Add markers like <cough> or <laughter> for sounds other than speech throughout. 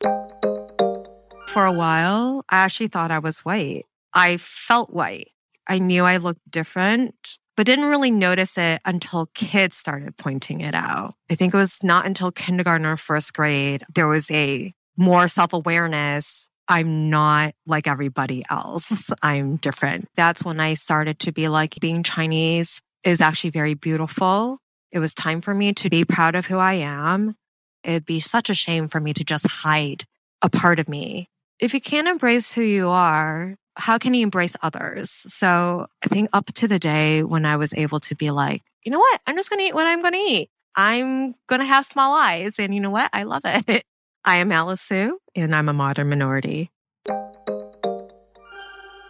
For a while, I actually thought I was white. I felt white. I knew I looked different, but didn't really notice it until kids started pointing it out. I think it was not until kindergarten or first grade, there was a more self awareness. I'm not like everybody else. <laughs> I'm different. That's when I started to be like being Chinese is actually very beautiful. It was time for me to be proud of who I am It'd be such a shame for me to just hide a part of me. If you can't embrace who you are, how can you embrace others? So I think up to the day when I was able to be like, you know what? I'm just going to eat what I'm going to eat. I'm going to have small eyes. And you know what? I love it. <laughs> I am Alice Hsu and I'm a modern minority.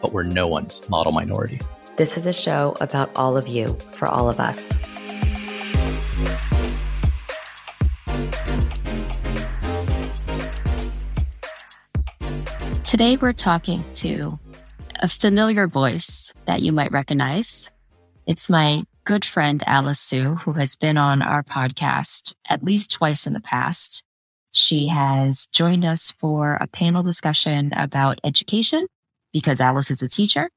but we're no one's model minority. This is a show about all of you, for all of us. Today, we're talking to a familiar voice that you might recognize. It's my good friend, Alice Hsu, who has been on our podcast at least twice in the past. She has joined us for a panel discussion about education because Alice is a teacher.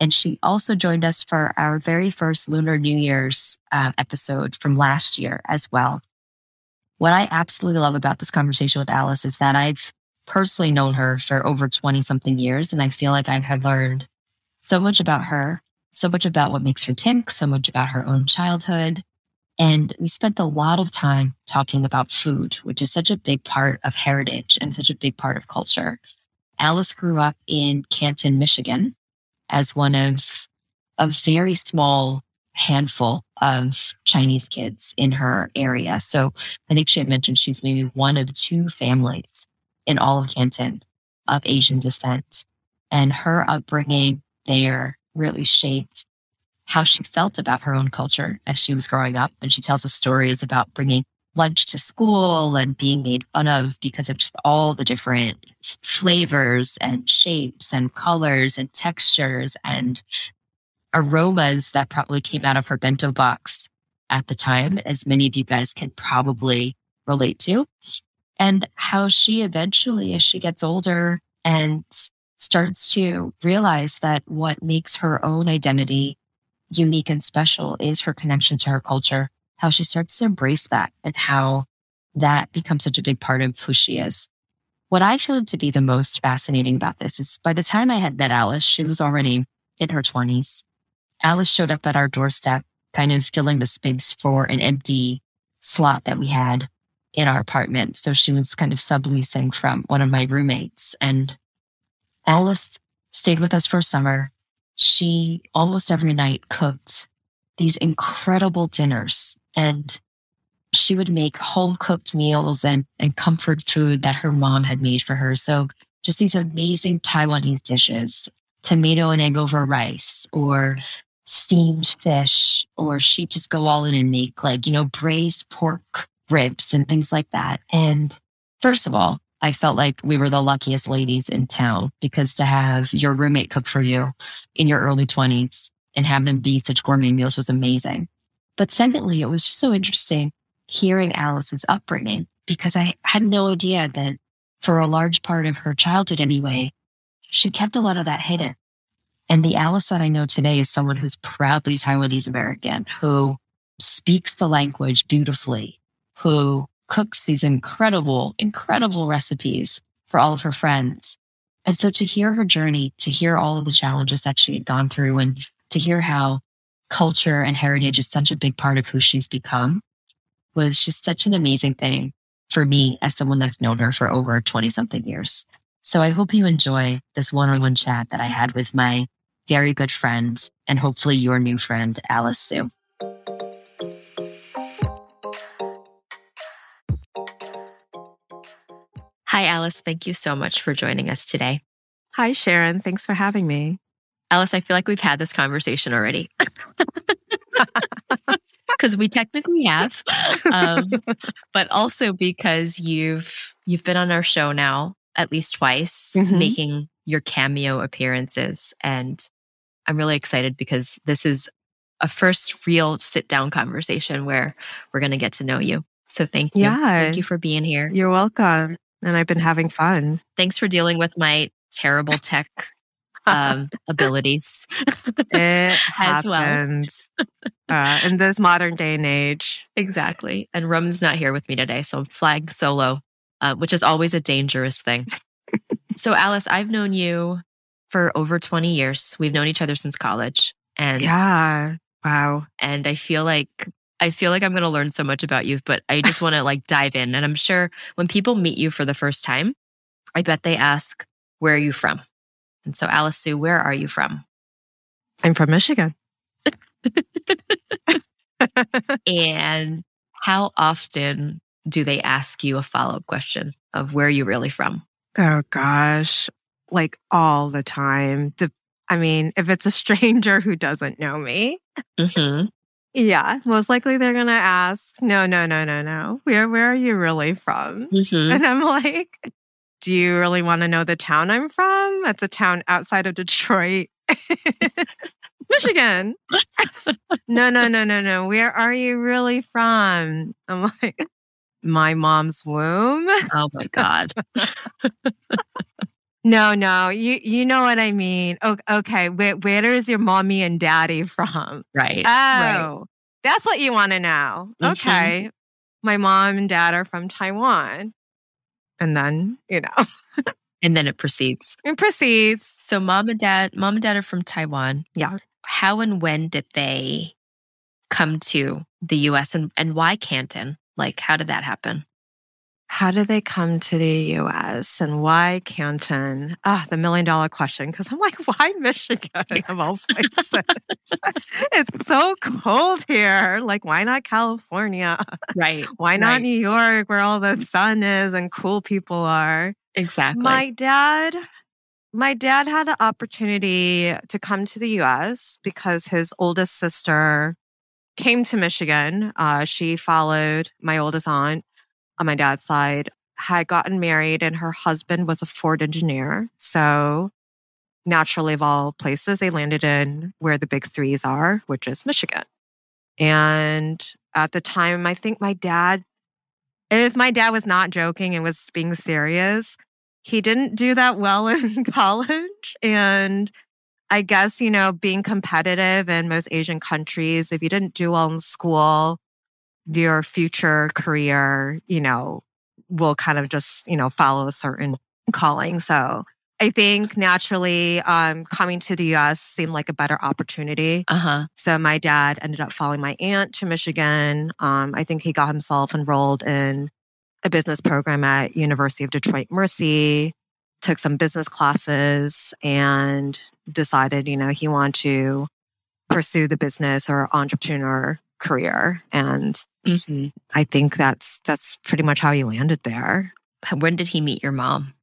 And she also joined us for our very first Lunar New Year's uh, episode from last year as well. What I absolutely love about this conversation with Alice is that I've personally known her for over 20 something years. And I feel like I have learned so much about her, so much about what makes her tick, so much about her own childhood. And we spent a lot of time talking about food, which is such a big part of heritage and such a big part of culture. Alice grew up in Canton, Michigan, as one of a very small handful of Chinese kids in her area. So I think she had mentioned she's maybe one of two families in all of Canton of Asian descent. And her upbringing there really shaped how she felt about her own culture as she was growing up. And she tells us stories about bringing lunch to school and being made fun of because of just all the different flavors and shapes and colors and textures and aromas that probably came out of her bento box at the time, as many of you guys can probably relate to. And how she eventually, as she gets older and starts to realize that what makes her own identity unique and special is her connection to her culture how she starts to embrace that and how that becomes such a big part of who she is. What I found to be the most fascinating about this is by the time I had met Alice, she was already in her 20s. Alice showed up at our doorstep, kind of filling the space for an empty slot that we had in our apartment. So she was kind of subleasing from one of my roommates. And Alice stayed with us for summer. She almost every night cooked these incredible dinners and she would make home cooked meals and, and comfort food that her mom had made for her. So just these amazing Taiwanese dishes, tomato and egg over rice or steamed fish, or she'd just go all in and make like, you know, braised pork ribs and things like that. And first of all, I felt like we were the luckiest ladies in town because to have your roommate cook for you in your early 20s and have them be such gourmet meals was amazing. But secondly, it was just so interesting hearing Alice's upbringing because I had no idea that for a large part of her childhood anyway, she kept a lot of that hidden. And the Alice that I know today is someone who's proudly Taiwanese American, who speaks the language beautifully, who cooks these incredible, incredible recipes for all of her friends. And so to hear her journey, to hear all of the challenges that she had gone through and to hear how culture and heritage is such a big part of who she's become was just such an amazing thing for me as someone that's known her for over 20 something years. So I hope you enjoy this one on one chat that I had with my very good friend and hopefully your new friend, Alice Hsu. Hi, Alice. Thank you so much for joining us today. Hi, Sharon. Thanks for having me. Alice, I feel like we've had this conversation already. <laughs> Because we technically have, um, but also because you've you've been on our show now at least twice, mm-hmm. making your cameo appearances, and I'm really excited because this is a first real sit down conversation where we're going to get to know you. So thank you. Yeah. Thank you for being here. You're welcome. And I've been having fun. Thanks for dealing with my terrible tech um, abilities <laughs> it happens well. uh, in this modern day and age. Exactly. And Rum's not here with me today, so I'm flag solo, uh, which is always a dangerous thing. <laughs> so, Alice, I've known you for over 20 years. We've known each other since college. And yeah, wow. And I feel like I feel like I'm going to learn so much about you, but I just want to like dive in. And I'm sure when people meet you for the first time, I bet they ask, Where are you from? And so, Alice Hsu, where are you from? I'm from Michigan. <laughs> and how often do they ask you a follow up question of where are you really from? Oh, gosh like all the time. I mean, if it's a stranger who doesn't know me, mm-hmm. yeah, most likely they're going to ask, no, no, no, no, no. Where, where are you really from? Mm-hmm. And I'm like, do you really want to know the town I'm from? It's a town outside of Detroit. <laughs> Michigan. no, no, no, no, no. Where are you really from? I'm like, my mom's womb. Oh my God. <laughs> No, no, you you know what I mean. okay, where where is your mommy and daddy from? Right. Oh, right. that's what you want to know. Mm-hmm. Okay, my mom and dad are from Taiwan, and then you know, <laughs> and then it proceeds. It proceeds. So mom and dad, mom and dad are from Taiwan. Yeah. How and when did they come to the U.S. and and why Canton? Like, how did that happen? How do they come to the US and why Canton? Ah, the million dollar question. Cause I'm like, <laughs> why Michigan of all places? <laughs> it's so cold here. Like, why not California? Right. <laughs> Why not right. New York where all the sun is and cool people are? Exactly. My dad, my dad had the opportunity to come to the US because his oldest sister came to Michigan. Uh, she followed my oldest aunt on my dad's side had gotten married and her husband was a Ford engineer. So naturally of all places, they landed in where the big threes are, which is Michigan. And at the time, I think my dad, if my dad was not joking and was being serious, he didn't do that well <laughs> in college. And I guess, you know, being competitive in most Asian countries, if you didn't do well in school, your future career, you know, will kind of just, you know, follow a certain calling. So I think naturally, um, coming to the US seemed like a better opportunity. Uh-huh. So my dad ended up following my aunt to Michigan. Um, I think he got himself enrolled in a business program at University of Detroit Mercy, took some business classes and decided, you know, he wanted to pursue the business or entrepreneur career. And mm-hmm. I think that's that's pretty much how he landed there. When did he meet your mom?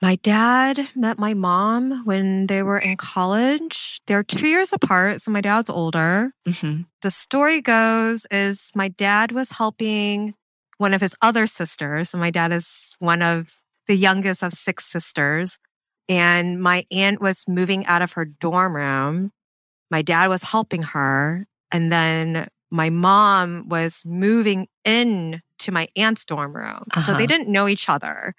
My dad met my mom when they were in college. They're two years apart, so my dad's older. Mm-hmm. The story goes is my dad was helping one of his other sisters. So my dad is one of the youngest of six sisters. And my aunt was moving out of her dorm room. My dad was helping her. And then my mom was moving in to my aunt's dorm room. Uh-huh. So they uh-huh. didn't know each other.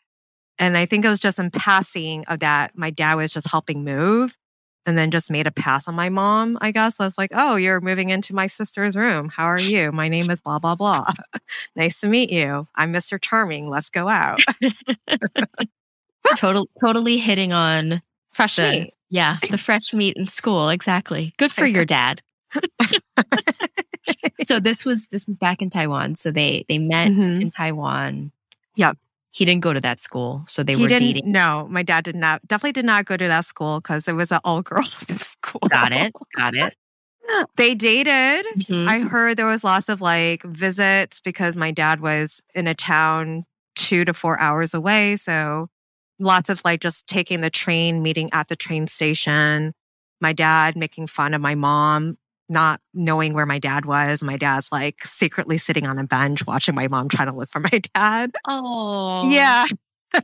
And I think it was just in passing of that, my dad was just helping move and then just made a pass on my mom, I guess. I was like, oh, you're moving into my sister's room. How are you? My name is blah, blah, blah. <laughs> nice to meet you. I'm Mr. Charming. Let's go out. <laughs> Total, totally hitting on Fresh the, meat. yeah, the fresh meat in school. Exactly. Good for your dad. So this was this was back in Taiwan. So they they met Mhm. in Taiwan. Yep. He didn't go to that school, so they he were didn't. dating. No, my dad did not. Definitely did not go to that school because it was an all girls <laughs> school. Got it. Got it. They dated. Mhm. I heard there was lots of like visits because my dad was in a town two to four hours away. So lots of like just taking the train, meeting at the train station. My dad making fun of my mom, not knowing where my dad was. My dad's like secretly sitting on a bench watching my mom trying to look for my <laughs> dad. Oh, Yeah. <laughs>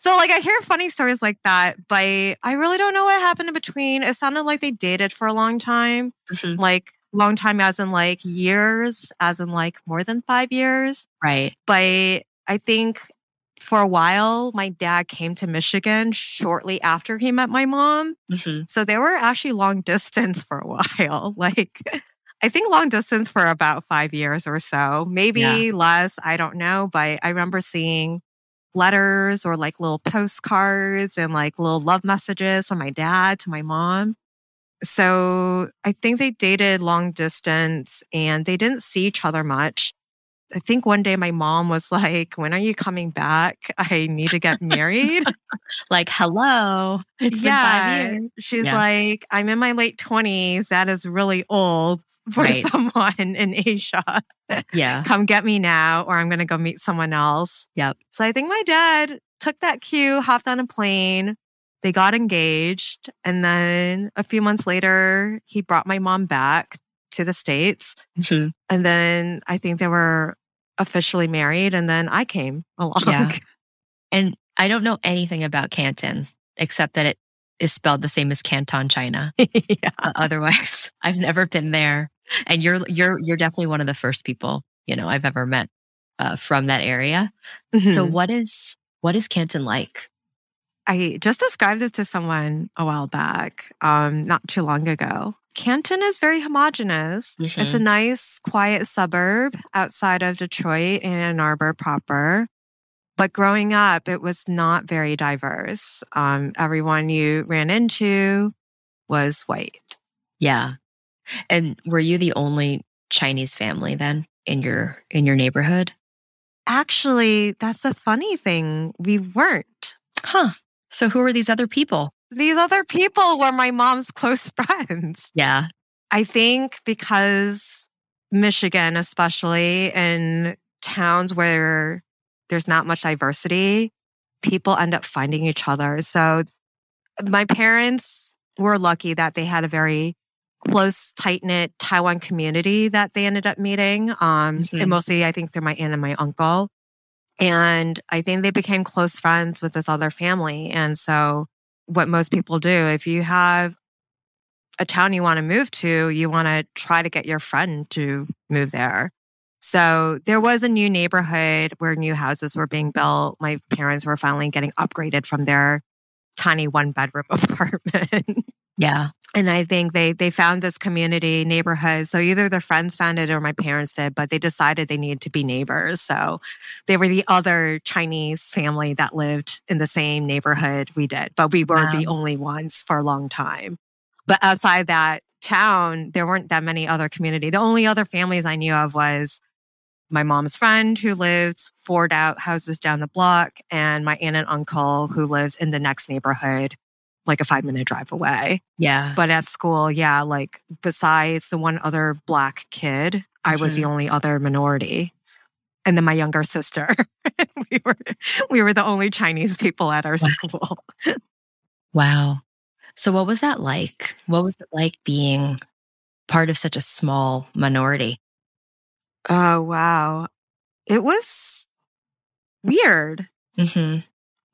so like I hear funny stories like that, but I really don't know what happened in between. It sounded like they dated for a long time Mhm. like long time as in like years, as in like more than five years. Right. But I think for a while, my dad came to Michigan shortly after he met my mom. hmm So they were actually long <laughs> distance for a while. <laughs> Like, I think long distance for about five years or so, maybe Yeah. less. I don't know. But I remember seeing letters or like little postcards and like little love messages from my dad to my mom. So I think they dated long distance and they didn't see each other much. I think one day my mom was like, When are you coming back? I need to get married. <laughs> Like, hello. It's been five years. She's Yeah. like, I'm in my late 20s. That is really old for Right. <laughs> someone in Asia. Yeah. Come get me now, or I'm going to go meet someone else. Yep. So I think my dad took that cue, hopped on a plane. They got engaged. And then a few months later, he brought my mom back to the States. Mhm. And then I think they were officially married. And then I came along. Yeah. <laughs> And I don't know anything about Canton except that it is spelled the same as Canton, China. <laughs> yeah. Uh, otherwise, <laughs> I've never been there. And you're you're you're definitely one of the first people you know I've ever met uh, from that area. So Mhm. what is what is Canton like? I just described this to someone a while back, um, not too long ago. Canton is very homogenous. It's a nice, quiet suburb outside of Detroit and Ann Arbor proper. But growing up, it was not very diverse. Um, everyone you ran into was white. Yeah. And were you the only Chinese family then in your in your neighborhood? Actually, that's a funny thing. We weren't. Huh. So who are these other people? These other people were my mom's <laughs> close friends. Yeah. I think because Michigan, especially in towns where there's not much diversity, people end up finding each other. So my parents were lucky that they had a very close, tight knit Taiwan community that they ended up meeting. Um, Mhm. and mostly I think they're my aunt and my uncle. And I think they became close friends with this other family. And so what most people do, if you have a town you want to move to, you want to try to get your friend to move there. So there was a new neighborhood where new houses were being built. My parents were finally getting upgraded from their tiny one bedroom <laughs> apartment. Yeah. And I think they they found this community neighborhood. So either their friends found it or my parents did, but they decided they needed to be neighbors. So they were the other Chinese family that lived in the same neighborhood we did, but we were the only ones for a long time. But outside that town, there weren't that many other community. The only other families I knew of was my mom's friend who lived four out houses down the block and my aunt and uncle who lived in the next neighborhood, like a five minute drive away. Yeah. But at school, yeah, like besides the one other black kid, I was the only other minority. And then my younger sister. <laughs> we were we were the only Chinese people at our school. Wow. So what was that like? What was it like being part of such a small minority? Oh wow. It was weird. hmm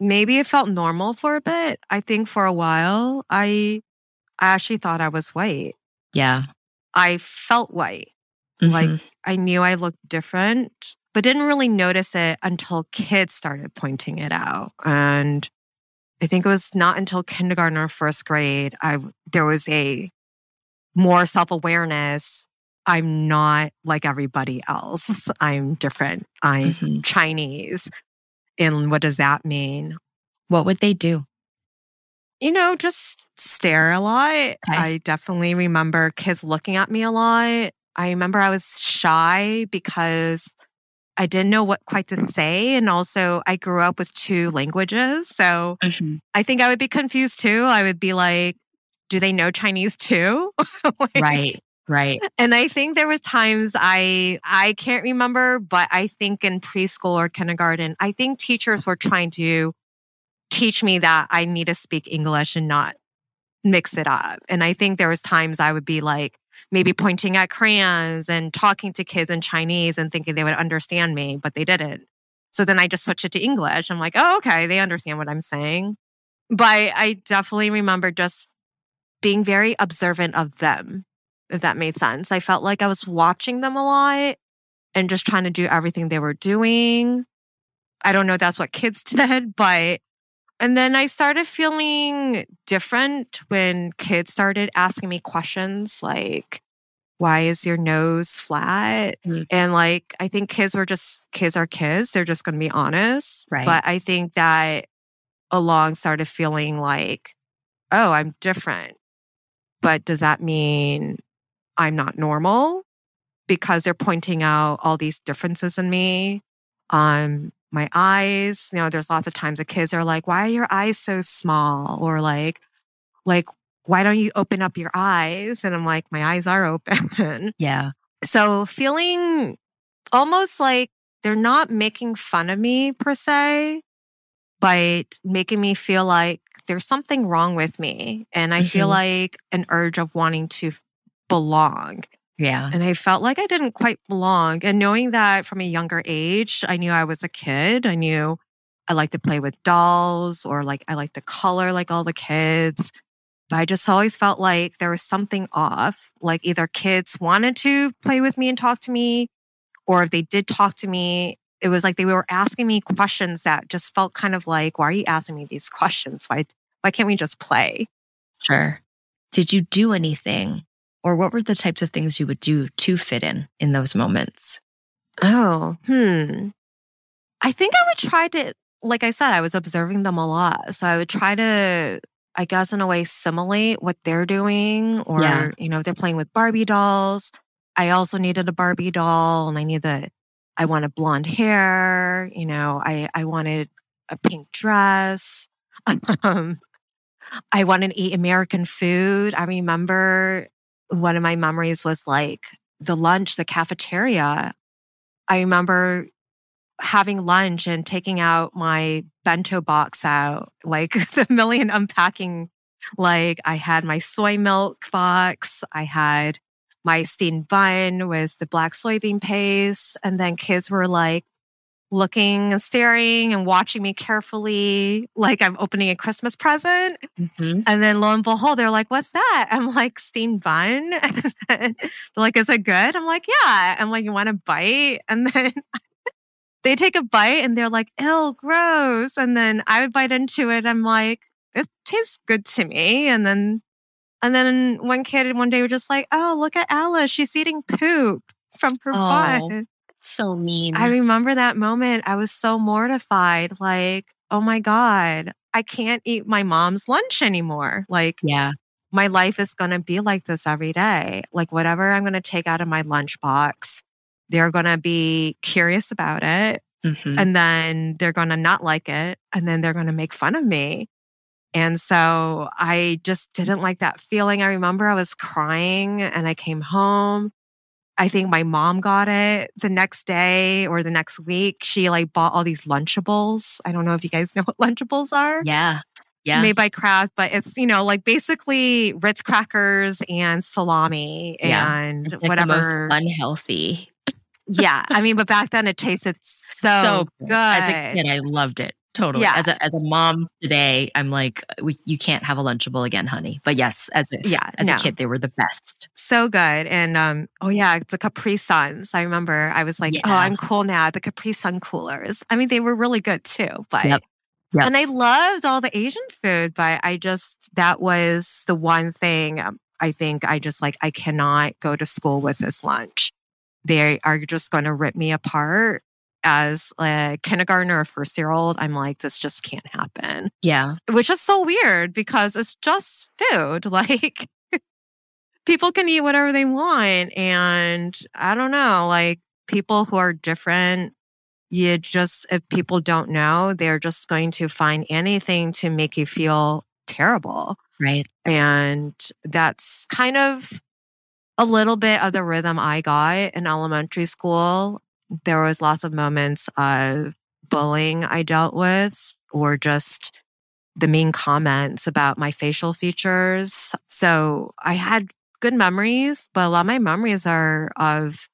Maybe it felt normal for a bit. I think for a while I I actually thought I was white. Yeah. I felt white. Like Mhm. I knew I looked different, but didn't really notice it until kids started pointing it out. And I think it was not until kindergarten or first grade I there was a more self-awareness. I'm not like everybody else. <laughs> I'm different. I'm Mhm. Chinese. And what does that mean? What would they do? You know, just stare a lot. Okay. I definitely remember kids looking at me a lot. I remember I was shy because I didn't know what quite to say. And also, I grew up with two languages. So Mm-hmm. I think I would be confused too. I would be like, do they know Chinese too? <laughs> Like, Right. Right. And I think there was times I I can't remember, but I think in preschool or kindergarten, I think teachers were trying to teach me that I need to speak English and not mix it up. And I think there was times I would be like maybe pointing at crayons and talking to kids in Chinese and thinking they would understand me, but they didn't. So then I just switched it to English. I'm like, oh, okay, they understand what I'm saying. But I definitely remember just being very observant of them if that made sense. I felt like I was watching them a lot and just trying to do everything they were doing. I don't know if that's what kids <laughs> did, but and then I started feeling different when kids started asking me questions like, why is your nose flat? Mm. And like, I think kids were just, kids are kids. They're just going to be honest. Right. But I think that along started feeling like, oh, I'm different. But does that mean I'm not normal? Because they're pointing out all these differences in me. Um, my eyes, you know, there's lots of times the kids are like, why are your eyes so small? Or like, like, why don't you open up your eyes? And I'm like, my eyes are <laughs> open. Yeah. so feeling almost like they're not making fun of me per se, but making me feel like there's something wrong with me. And I feel Mhm. like an urge of wanting to belong. Yeah. And I felt like I didn't quite belong. And knowing that from a younger age, I knew I was a kid. I knew I liked to play with dolls or like I liked to color like all the kids. But I just always felt like there was something off. Like either kids wanted to play with me and talk to me, or if they did talk to me, it was like they were asking me questions that just felt kind of like, why are you asking me these <laughs> questions? Why, why can't we just play? Sure. Did you do anything or what were the types of things you would do to fit in in those moments? Oh, hmm. I think I would try to, like I said, I was observing them a lot. So I would try to, I guess, in a way, simulate what they're doing. Or, Yeah. you know, they're playing with Barbie dolls. I also needed a Barbie doll and I needed, I wanted blonde hair. You know, I, I wanted a pink dress. <laughs> um, I wanted to eat American food. I remember one of my memories was like the lunch, the cafeteria. I remember having lunch and taking out my bento box out, like <laughs> the million unpacking. Like I had my soy milk box, I had my steamed bun with the black soybean paste, and then kids were like looking and staring and watching me carefully, like I'm opening a Christmas present. Mm-hmm. And then lo and behold, they're like, what's that? I'm like, steamed bun. <laughs> And then they're like, is it good? I'm like, yeah. I'm like, you want a bite? And <laughs> then they take a bite and they're like, ew, gross. And then I would bite into it. I'm like, it tastes good to me. And then, and then one kid one day was just like, oh, look at Alice. She's eating poop from her Oh. butt. So mean. I remember that moment. I was so mortified. Like, oh my God, I can't eat my mom's lunch anymore. Like, yeah. my life is going to be like this every day. Like, whatever I'm going to take out of my lunchbox, they're going to be curious about it. Mhm. And then they're going to not like it. And then they're going to make fun of me. And so I just didn't like that feeling. I remember I was crying and I came home. I think my mom got it the next day or the next week. She like bought all these Lunchables. I don't know if you guys <laughs> know what Lunchables are Yeah. Yeah. made by Kraft, but it's, you know, like basically Ritz crackers and salami Yeah. and It's like whatever. the most unhealthy. yeah. I mean, but back then it tasted so, good. As a kid, I loved it. Totally. Yeah. As a as a mom today, I'm like, we, you can't have a Lunchable again, honey. But yes, as a Yeah, as no. a kid, they were the best. So good. And um, oh yeah, the Capri Suns. I remember I was like, oh, I'm cool now. The Capri Sun coolers. I mean, they were really good too. But Yep. Yep. and I loved all the Asian food, but I just that was the one thing um, I think I just like I cannot go to school with this lunch. They are just going to rip me apart. As a kindergartner or first year old, I'm like, this just can't happen. Yeah. Which is so weird because it's just food. <laughs> Like people can eat whatever they want. And I don't know, like people who are different, you just, if people don't know, they're just going to find anything to make you feel terrible. Right. And that's kind of a little bit of the rhythm I got in elementary school. There was lots of moments of bullying I dealt with or just the mean comments about my facial features. So I had good memories, but a lot of my memories are of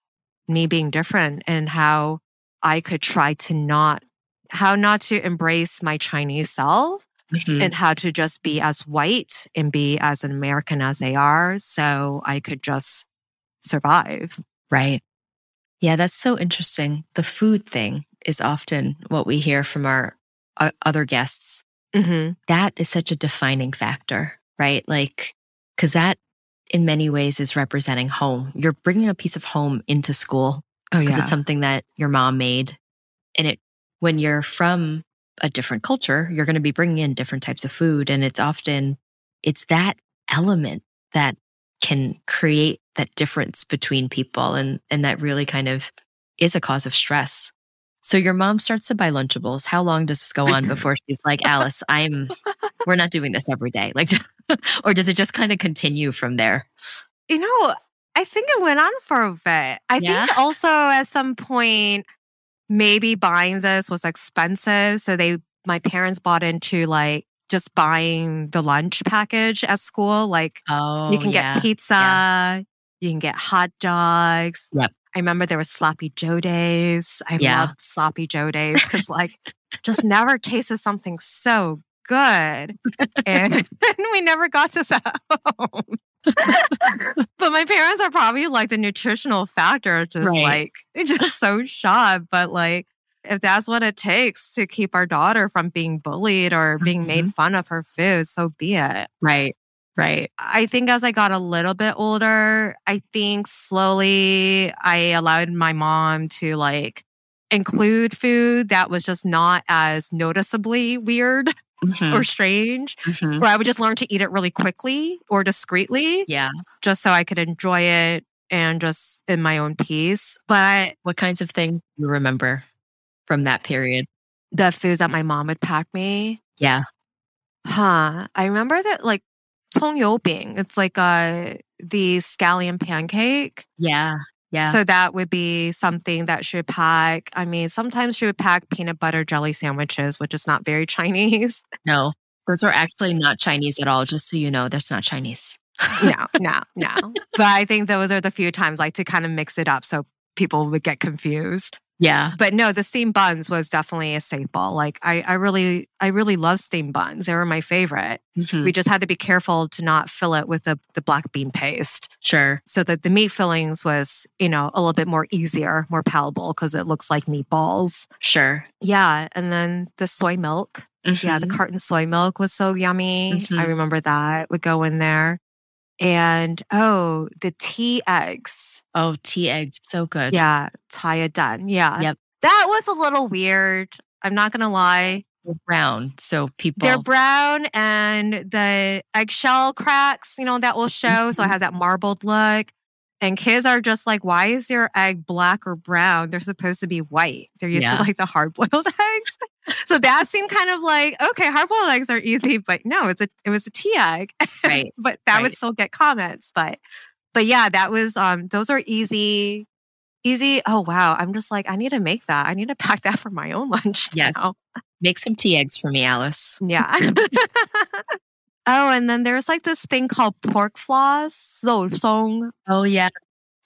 me being different and how I could try to not, how not to embrace my Chinese self Mhm. and how to just be as white and be as an American as they are. So I could just survive. Right. Yeah, that's so interesting. The food thing is often what we hear from our uh, other guests. Mm-hmm. That is such a defining factor, right? Like, because that in many ways is representing home. You're bringing a piece of home into school Oh, because yeah. it's something that your mom made. And it, when you're from a different culture, you're going to be bringing in different types of food. And it's often, it's that element that can create that difference between people. And, and that really kind of is a cause of stress. So your mom starts to buy Lunchables. How long does this go on <clears throat> before she's like, Alice, I'm, we're not doing this every day. Like, <laughs> or does it just kind of continue from there? You know, I think it went on for a bit. I Yeah? think also at some point, maybe buying this was expensive. So they, my oh. parents bought into like just buying the lunch package at school. Like Oh, you can yeah. get pizza, you can get hot dogs. Yep. I remember there was sloppy Joe days. I Yeah. loved sloppy Joe days because like just never tasted something so good. And <laughs> <laughs> we never got this at home. <laughs> but my parents are probably like the nutritional factor, just Right. like just so shocked. But like if that's what it takes to keep our daughter from being bullied or being made mm-hmm. fun of her food, so be it. Right. Right. I think as I got a little bit older, I think slowly I allowed my mom to like include food that was just not as noticeably weird Mhm. <laughs> or strange, Mhm. where I would just learn to eat it really quickly or discreetly Yeah. just so I could enjoy it and just in my own peace. But What kinds of things do you remember from that period? the foods that my mom would pack me, Yeah. huh? I remember that like tongyobing. It's like uh, the scallion pancake. Yeah. Yeah. So that would be something that she would pack. I mean, sometimes she would pack peanut butter jelly sandwiches, which is not very <laughs> Chinese. No, those are actually not Chinese at all. Just so you know, that's not Chinese. no, <laughs> no, no. But I think those are the few times like to kind of mix it up so people would get confused. Yeah. But no, the steamed buns was definitely a staple. Like I, I really, I really love steamed buns. They were my favorite. Mhm. We just had to be careful to not fill it with the, the black bean paste. Sure. So that the meat fillings was, you know, a little bit more easier, more palatable because it looks like meatballs. Sure. Yeah. And then the soy milk. Yeah, the Mhm. carton soy milk was so yummy. I Mhm. remember that would go in there. And oh, the tea eggs. Oh, tea eggs. So good. Yeah, Taya done. Yeah. Yep. That was a little weird. I'm not going to lie. They're brown. So people. They're brown and the eggshell cracks, you know, that will mm-hmm. show. So it has that marbled look. And kids are just like, why is your egg black or brown? They're supposed to be white. They're used Yeah. to like the hard boiled <laughs> eggs. so that seemed kind of like, okay, hard boiled eggs are easy, but no, it's a it was a tea egg. Right. <laughs> but that would still get comments. But but yeah, that was um those are easy, easy. Oh wow. I'm just like, I need to make that. I need to <laughs> pack that for my own lunch. Yes. now. Make some tea eggs for me, Alice. Yeah. Oh, and then there's like this thing called pork floss, 肉松. Oh, yeah.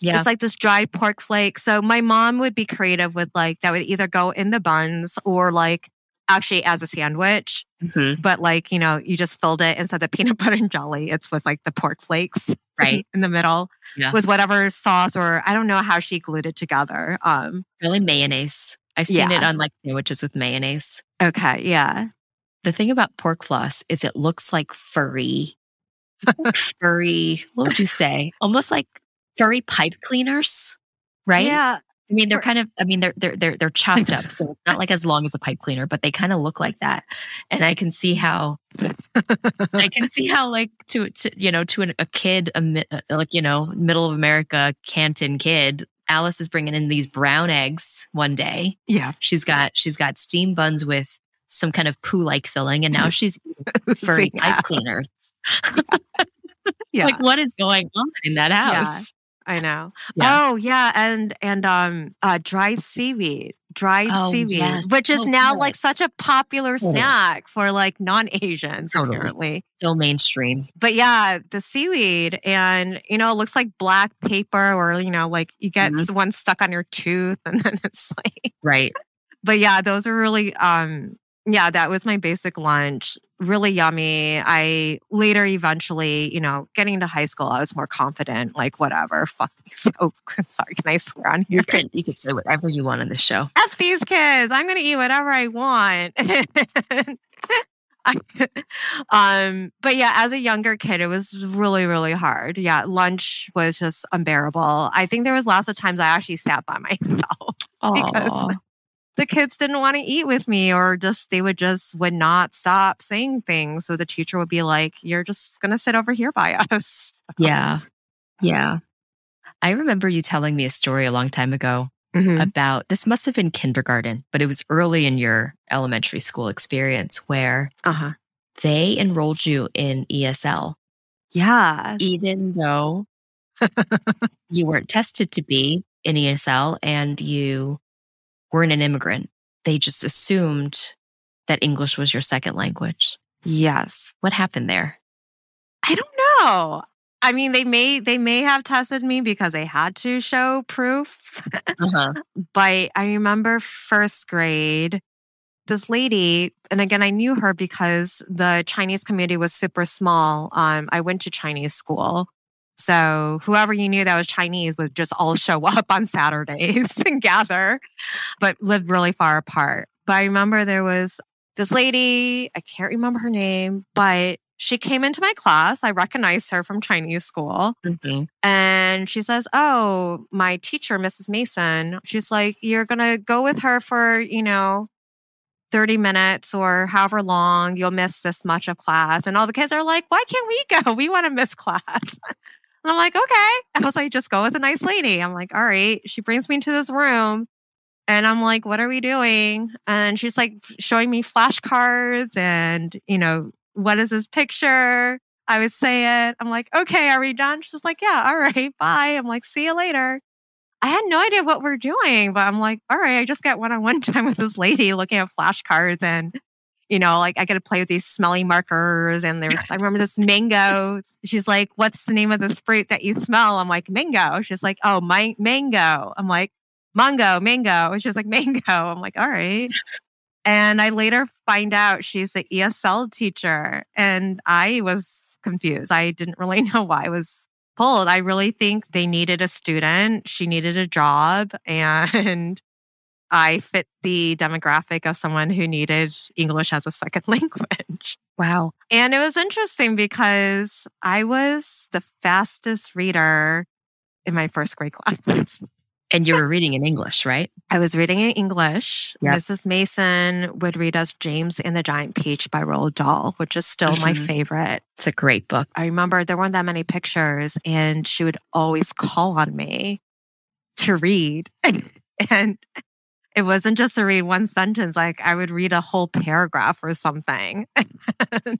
Yeah. It's like this dried pork flake. So my mom would be creative with like that would either go in the buns or like actually as a sandwich. Mhm. But like, you know, you just filled it instead of peanut <laughs> butter and jelly. It's with like the pork flakes Right. <laughs> in the middle Yeah. was whatever sauce or I don't know how she glued it together. Um, Really mayonnaise. I've seen it on like sandwiches with mayonnaise. okay. Yeah. The thing about pork floss is it looks like furry, furry, what would you say? Almost like furry pipe cleaners, right? Yeah. I mean, they're kind of. I mean, they're they're they're they're chopped up, so it's not like as long as a pipe cleaner, but they kind of look like that. And I can see how, <laughs> I can see how, like to, to you know, to an, a kid, a, uh, like you know, middle of America, Canton kid, Alice is bringing in these brown eggs one day. Yeah. She's got she's got steam buns with some kind of poo like filling, and now <laughs> she's furry Yeah. pipe cleaners. <laughs> Yeah. Like, what is going on in that house? I know. Yeah. Oh yeah, and and um uh dried seaweed. Dried Oh, seaweed, yes. which is Oh, now good. like such a popular snack for like non-Asians Totally. apparently. Still mainstream. But yeah, the seaweed and you know, it looks like black paper or you know, like you get Mhm. one stuck on your tooth <laughs> and then it's like Right. but yeah, those are really um yeah, that was my basic lunch. Really yummy. I later eventually, you know, getting to high school, I was more confident, like whatever, fuck <laughs> these. Oh, sorry, can I swear on here? You can you can say whatever you want on the show. F these kids. I'm gonna eat whatever I want. I, <laughs> <laughs> um, but yeah, as a younger kid, it was really, really hard. Yeah, lunch was just unbearable. I think there was lots of times I actually sat by myself because Aw. The kids didn't want to eat with me or just they would just would not stop saying things so the teacher would be like you're just going to sit over here by <laughs> us Yeah. Yeah. I remember you telling me a story a long time ago Mhm. about this must have been kindergarten, but it was early in your elementary school experience where uh-huh they enrolled you in ESL, yeah even though <laughs> you weren't tested to be in ESL and you weren't an immigrant. They just assumed that English was your second language. yes What happened there? i don't know i mean they may they may have tested me because they had to show proof <laughs> Uh-huh. but I remember first grade, this lady, and again, I knew her because the Chinese community was super small. Um, I went to Chinese school. So whoever you knew that was Chinese would just all <laughs> show up on Saturdays <laughs> and gather, but lived really far apart. But I remember there was this lady, I can't remember her name, but she came into my class. I recognized her from Chinese school. Mhm. And she says, Oh, my teacher, Mrs. Mason, she's like, You're going to go with her for, you know, 30 minutes or however long. You'll miss this much of class. And all the kids are like, Why can't we go? We want to miss class. <laughs> And I'm like, Okay. <laughs> I was like, Just go with a nice lady. I'm like, All right. She brings me into this room. And I'm like, What are we doing? And she's like showing me flashcards and, you know, what is this picture? I would say it. I'm like, okay, are we done? She's like, yeah, all right, <laughs> bye. I'm like, see you later. I had no idea what we're doing, but I'm like, all right, I just got one on one time with this lady looking at flashcards and, you know, like I get to play with these smelly markers. And there's, I remember this mango. She's like, what's the name of this fruit that you smell? I'm like, mango. She's like, oh, my mango. I'm like, mango, mango. She's like, mango. I'm like, all right. And I later find out she's an ESL teacher. And I was confused. I didn't really <laughs> know why I was pulled. I really think they needed a student. She needed a job. <laughs> And I fit the demographic of someone who needed English as a second <laughs> language. Wow. And it was interesting because I was the fastest reader in my first grade <laughs> class. And you were reading in English, right? I was reading in English. Yep. Mrs. Mason would read us James and the Giant Peach by Roald Dahl, which is still my Mhm. favorite. It's a great book. I remember there weren't that many pictures, and she would always call on me to read. <laughs> and it wasn't just to read one sentence, like I would read a whole paragraph or something. <laughs> and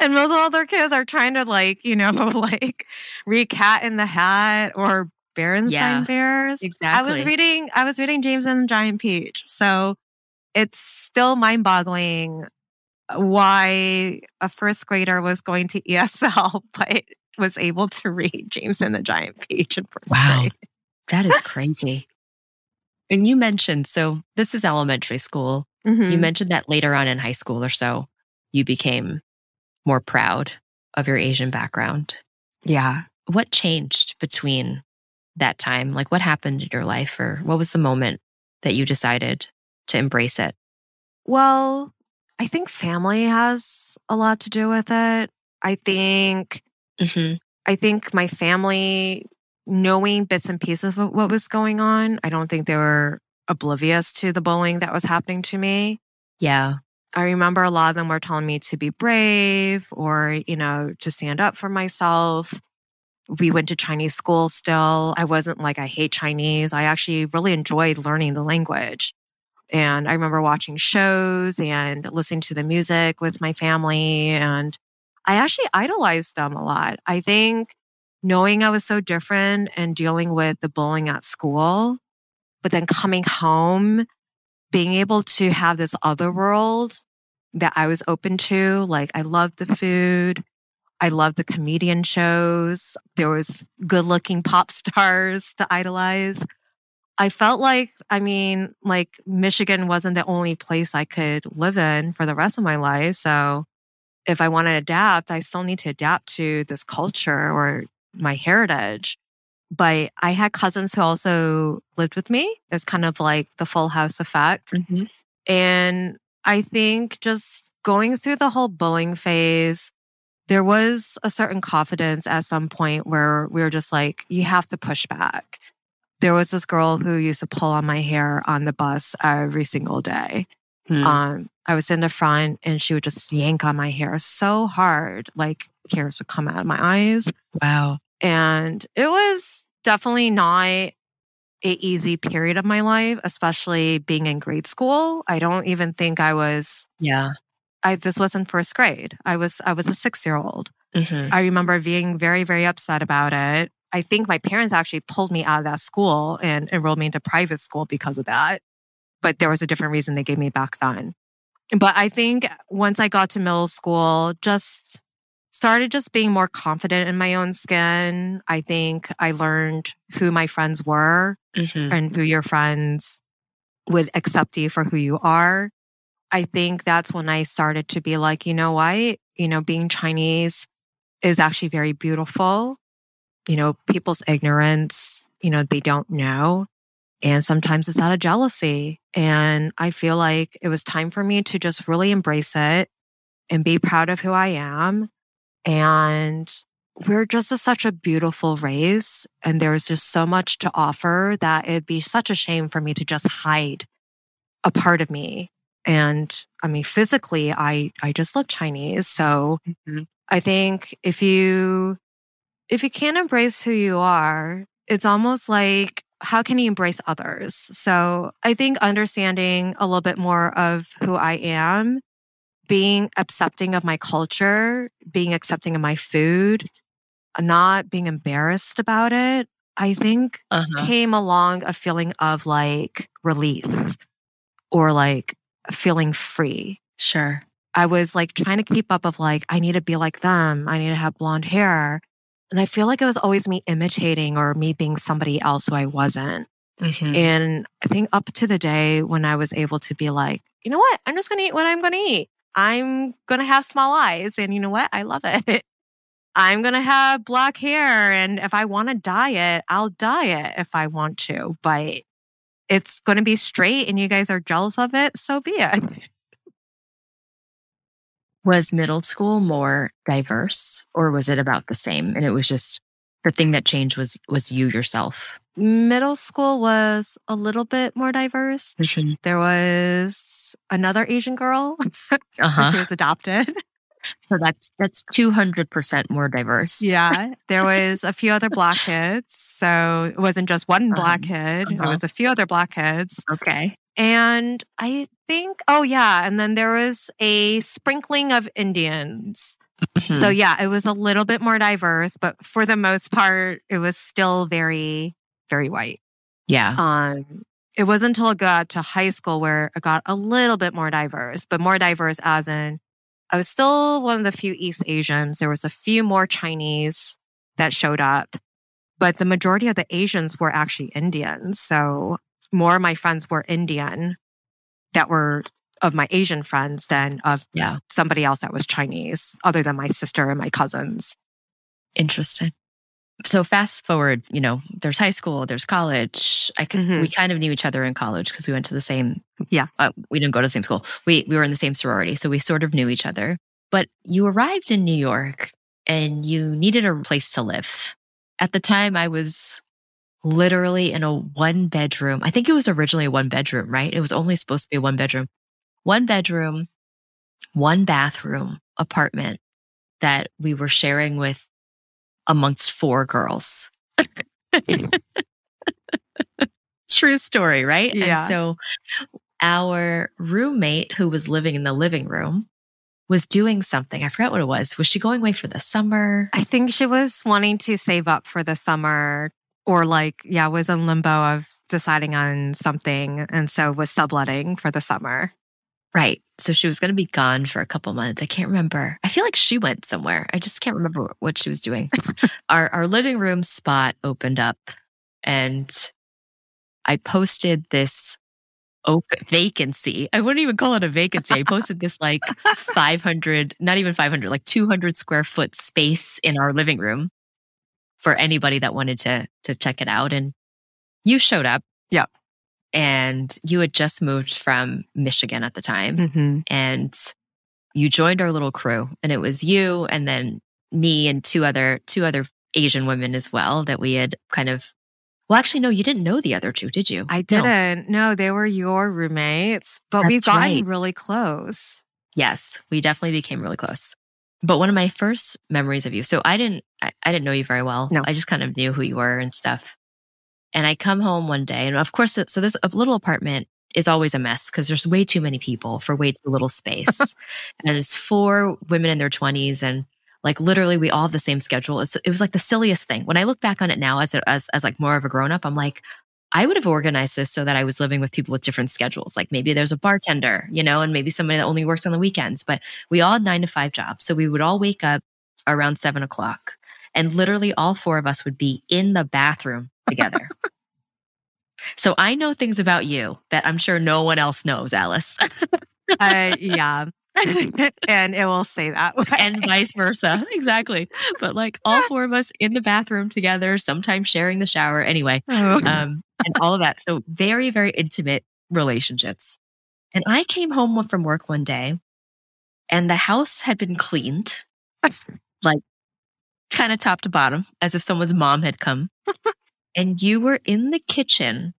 most other kids are trying to, like, you know, <laughs> like read Cat in the Hat uh, or Berenstain Yeah, Bears. I was reading I was reading James and the Giant Peach. So it's still mind-boggling uh, why a first grader was going to <laughs> ESL but was able to read James and the Giant Peach in first Wow. grade. That is crazy. And you mentioned, so this is elementary school. You Mhm. mentioned that later on in high school or so, you became more proud of your Asian background. yeah. What changed between that time? Like what happened in your life or what was the moment that you decided to embrace it? Well, I think family has a lot to do with it. I think Mm-hmm. I think my family knowing bits and pieces of what was going on. I don't think they were oblivious to the bullying that was happening to me. Yeah. I remember a lot of them were telling me to be brave or, you know, to stand up for myself. We went to Chinese school still. I wasn't like, I hate Chinese. I actually really enjoyed learning the language. And I remember watching shows and listening to the music with my family. And I actually idolized them a lot. I think knowing I was so different and dealing with the bullying at school, but then coming home being able to have this other world that I was open to. Like I loved the food. I loved the comedian shows. There was good looking <laughs> pop stars to idolize. I felt like, I mean, like Michigan wasn't the only place I could live in for the rest of my life. So if I want to adapt, I still need to adapt to this culture or my heritage but I had cousins who also lived with me. It's kind of like the full house effect. Mm-hmm. And I think just going through the whole bullying phase, there was a certain confidence at some point where we were just like, you have to push back. There was this girl who used to pull on my hair on the bus every single day. Hmm. Um, I was in the front and she would just yank on my hair so hard, like hairs would come out of my eyes. Wow. And it was definitely not a easy period of my life, especially being in grade school. I don't even think I was. Yeah. I this wasn't first grade. I was I was a six year old. Mm-hmm. I remember being very very upset about it. I think my parents actually pulled me out of that school and enrolled me into private school because of that. But there was a different reason they gave me back then. But I think once I got to middle school, just started just being more confident in my own skin. I think I learned who my friends were mm-hmm. and who your friends would accept you for who you are. I think that's when I started to be like, you know what? You know, being Chinese is actually very beautiful. You know, people's ignorance, you know, they don't know. And sometimes it's out of jealousy. And I feel like it was time for me to just really embrace it and be proud of who I am and we're just a, such a beautiful race. And there's just so much to offer that it'd be such a shame for me to just hide a part of me. And I mean, physically, I, I just look Chinese. So mm-hmm. I think if you, if you can't embrace who you are, it's almost like, how can you embrace others? So I think understanding a little bit more of who I am being accepting of my culture, being accepting of my food, not being embarrassed about it, I think uh-huh. came along a feeling of like relief or like feeling free. Sure. I was like trying to keep up of like, I need to be like them. I need to have blonde hair. And I feel like it was always me imitating or me being somebody else who I wasn't. Mm-hmm. And I think up to the day when I was able to be like, you know what? I'm just going to eat what I'm going to eat. I'm going to have small eyes. And you know what? I love it. <laughs> I'm going to have black hair. And if I want to dye it, I'll dye it if I want to. But it's going to be straight and you guys are jealous of it. So be it. <laughs> Was middle school more diverse or was it about the same? And it was just the thing that changed was was you yourself middle school was a little bit more diverse. Mm-hmm. There was another Asian girl. <laughs> Uh-huh. she was adopted. So that's that's two hundred percent more diverse. Yeah, <laughs> there was a few other black kids, so it wasn't just one black um, kid. Uh-huh. It was a few other black kids. Okay, and I think, oh yeah, and then there was a sprinkling of Indians. Mm-hmm. So yeah, it was a little bit more diverse, but for the most part, it was still very very white. Yeah. Um, it wasn't until I got to high school where it got a little bit more diverse, but more diverse as in I was still one of the few East Asians. There was a few more Chinese that showed up, but the majority of the Asians were actually Indians. So more of my friends were Indian that were of my Asian friends than of yeah. somebody else that was Chinese, other than my sister and my cousins. Interesting so fast forward, you know, there's high school, there's college. I could, mm-hmm. we kind of knew each other in college because we went to the same. Yeah, uh, we didn't go to the same school. We we were in the same sorority, so we sort of knew each other. But you arrived in New York and you needed a place to live. At the time, I was literally in a one bedroom. I think it was originally a one bedroom, right? It was only supposed to be a one bedroom, one bedroom, one bathroom apartment that we were sharing with amongst four girls. Hmm. <laughs> True story, right? Yeah. And so our roommate who was living in the living room was doing something. I forgot what it was. Was she going away for the summer? I think she was wanting to save up for the summer or like, yeah, was in limbo of deciding on something. And so was subletting for the summer. Right. So she was going to be gone for a couple months. I can't remember. I feel like she went somewhere. I just can't remember what she was doing. <laughs> our our living room spot opened up and I posted this open vacancy. I wouldn't even call it a vacancy. I posted this like <laughs> 500, not even 500, like 200 square foot space in our living room for anybody that wanted to to check it out and you showed up. Yep. And you had just moved from Michigan at the time Mm-hmm. and you joined our little crew and it was you and then me and two other two other Asian women as well that we had kind of well actually no you didn't know the other two did you I didn't. No, they were your roommates, but we've gotten right. really close. yes we definitely became really close but one of my first memories of you so I didn't I, I didn't know you very well No. I just kind of knew who you were and stuff and I come home one day and of course so this little apartment is always a mess because there's way too many people for way too little space. <laughs> And it's four women in their 20s and like literally we all have the same schedule. It's, it was like the silliest thing. When i look back on it now as, a, as as like more of a grown up i'm like i would have organized this so that i was living with people with different schedules. Like maybe there's a bartender you know and maybe somebody that only works on the weekends. But we all had nine to five jobs so we would all wake up around seven o'clock. And literally all four of us would be in the bathroom together so i know things about you that i'm sure no one else knows alice <laughs> Uh, yeah. <laughs> and it will stay that way. and vice versa. Exactly. But like all <laughs> four of us in the bathroom together, sometimes sharing the shower. Anyway, Oh. um, and all of that. So very, very intimate relationships. And I came home from work one day and the house had been cleaned, like kind of top to bottom, as if someone's mom had come. And you were in the kitchen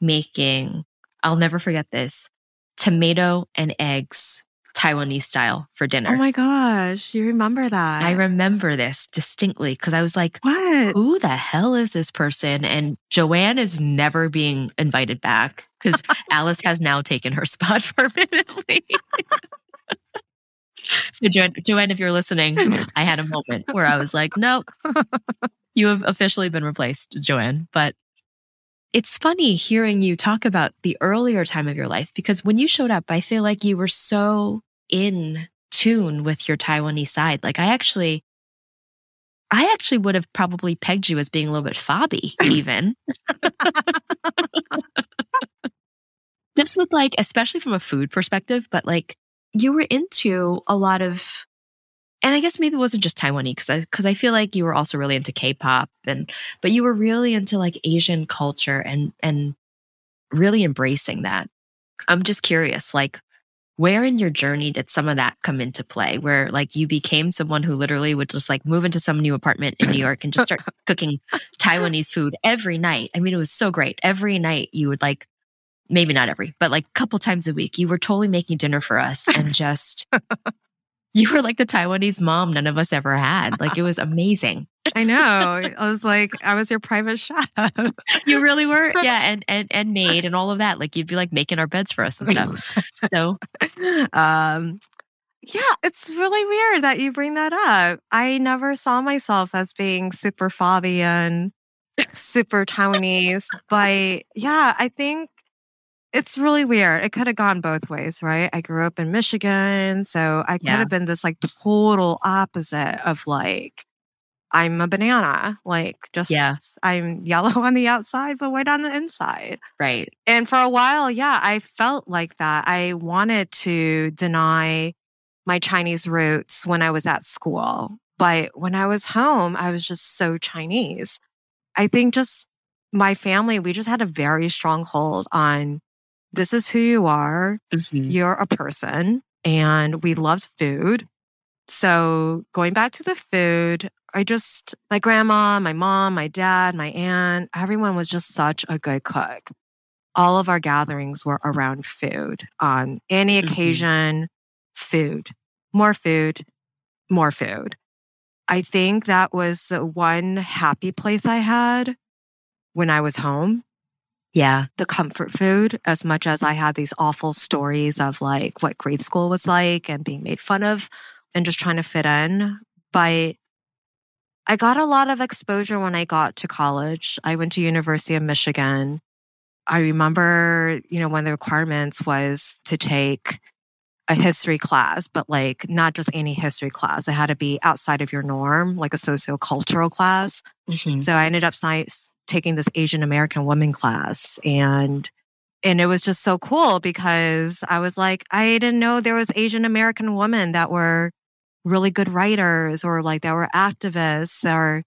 making, I'll never forget this, tomato and eggs, Taiwanese style for dinner. oh my gosh, you remember that? I remember this distinctly because I was like, what? who the hell is this person? And Joanne is never being invited back because <laughs> Alice has now taken her spot <laughs> permanently. So, jo- Joanne, if you're listening, I had a moment where I was like, no, <laughs> you have officially been replaced, Joanne. But it's funny hearing you talk about the earlier time of your life because when you showed up, I feel like you were so in tune with your Taiwanese side. Like, I actually. I actually would have probably pegged you as being a little bit fobby, even. <laughs> Just with like, especially from a food perspective, but like you were into a lot of, and I guess maybe it wasn't just Taiwanese because I, cause I feel like you were also really into K-pop and, but you were really into like Asian culture and, and really embracing that. I'm just curious, like, where in your journey did some of that come into play where like you became someone who literally would just like move into some new apartment in New York and just start <laughs> cooking Taiwanese food every night. I mean, it was so great. Every night you would like, maybe not every, but like a couple times a week, you were totally making dinner for us <laughs> and just, you were like the Taiwanese mom none of us ever had. Like it was amazing. I know. I was like, I was your private chef. You really were. <laughs> Yeah. And, and, and maid and all of that. Like you'd be like making our beds for us and stuff. <laughs> So um, yeah, it's really weird that you bring that up. I never saw myself as being super fobby and super Taiwanese, but yeah, I think it's really weird. It could have gone both ways, right? I grew up in Michigan, so I could Yeah. have been this like total opposite of like I'm a banana, like just Yeah. I'm yellow <laughs> on the outside but white on the inside. right. And for a while, yeah, I felt like that. I wanted to deny my Chinese roots when I was at school. But when I was home, I was just so Chinese. I think just my family, we just had a very strong hold on this is who you are. Mhm. You're a person and we loved food. So going back to the food, I just, my grandma, my mom, my dad, my aunt, everyone was just such a good cook. All of our gatherings were around food on any Mhm. occasion, food, more food, more food. I think that was the one happy place I had when I was home Yeah. the comfort food as much as I had these awful stories of like what grade school was like and being made fun of and just trying to fit in. But I got a lot of exposure when I got to college. I went to University of Michigan. I remember, you know, one of the requirements was to take a history class, but like not just any history class. It had to be outside of your norm, like a sociocultural class. Mhm. So I ended up si- taking this Asian American woman class and and it was just so cool because I was like I didn't know there was Asian American women that were really good writers or like that were activists or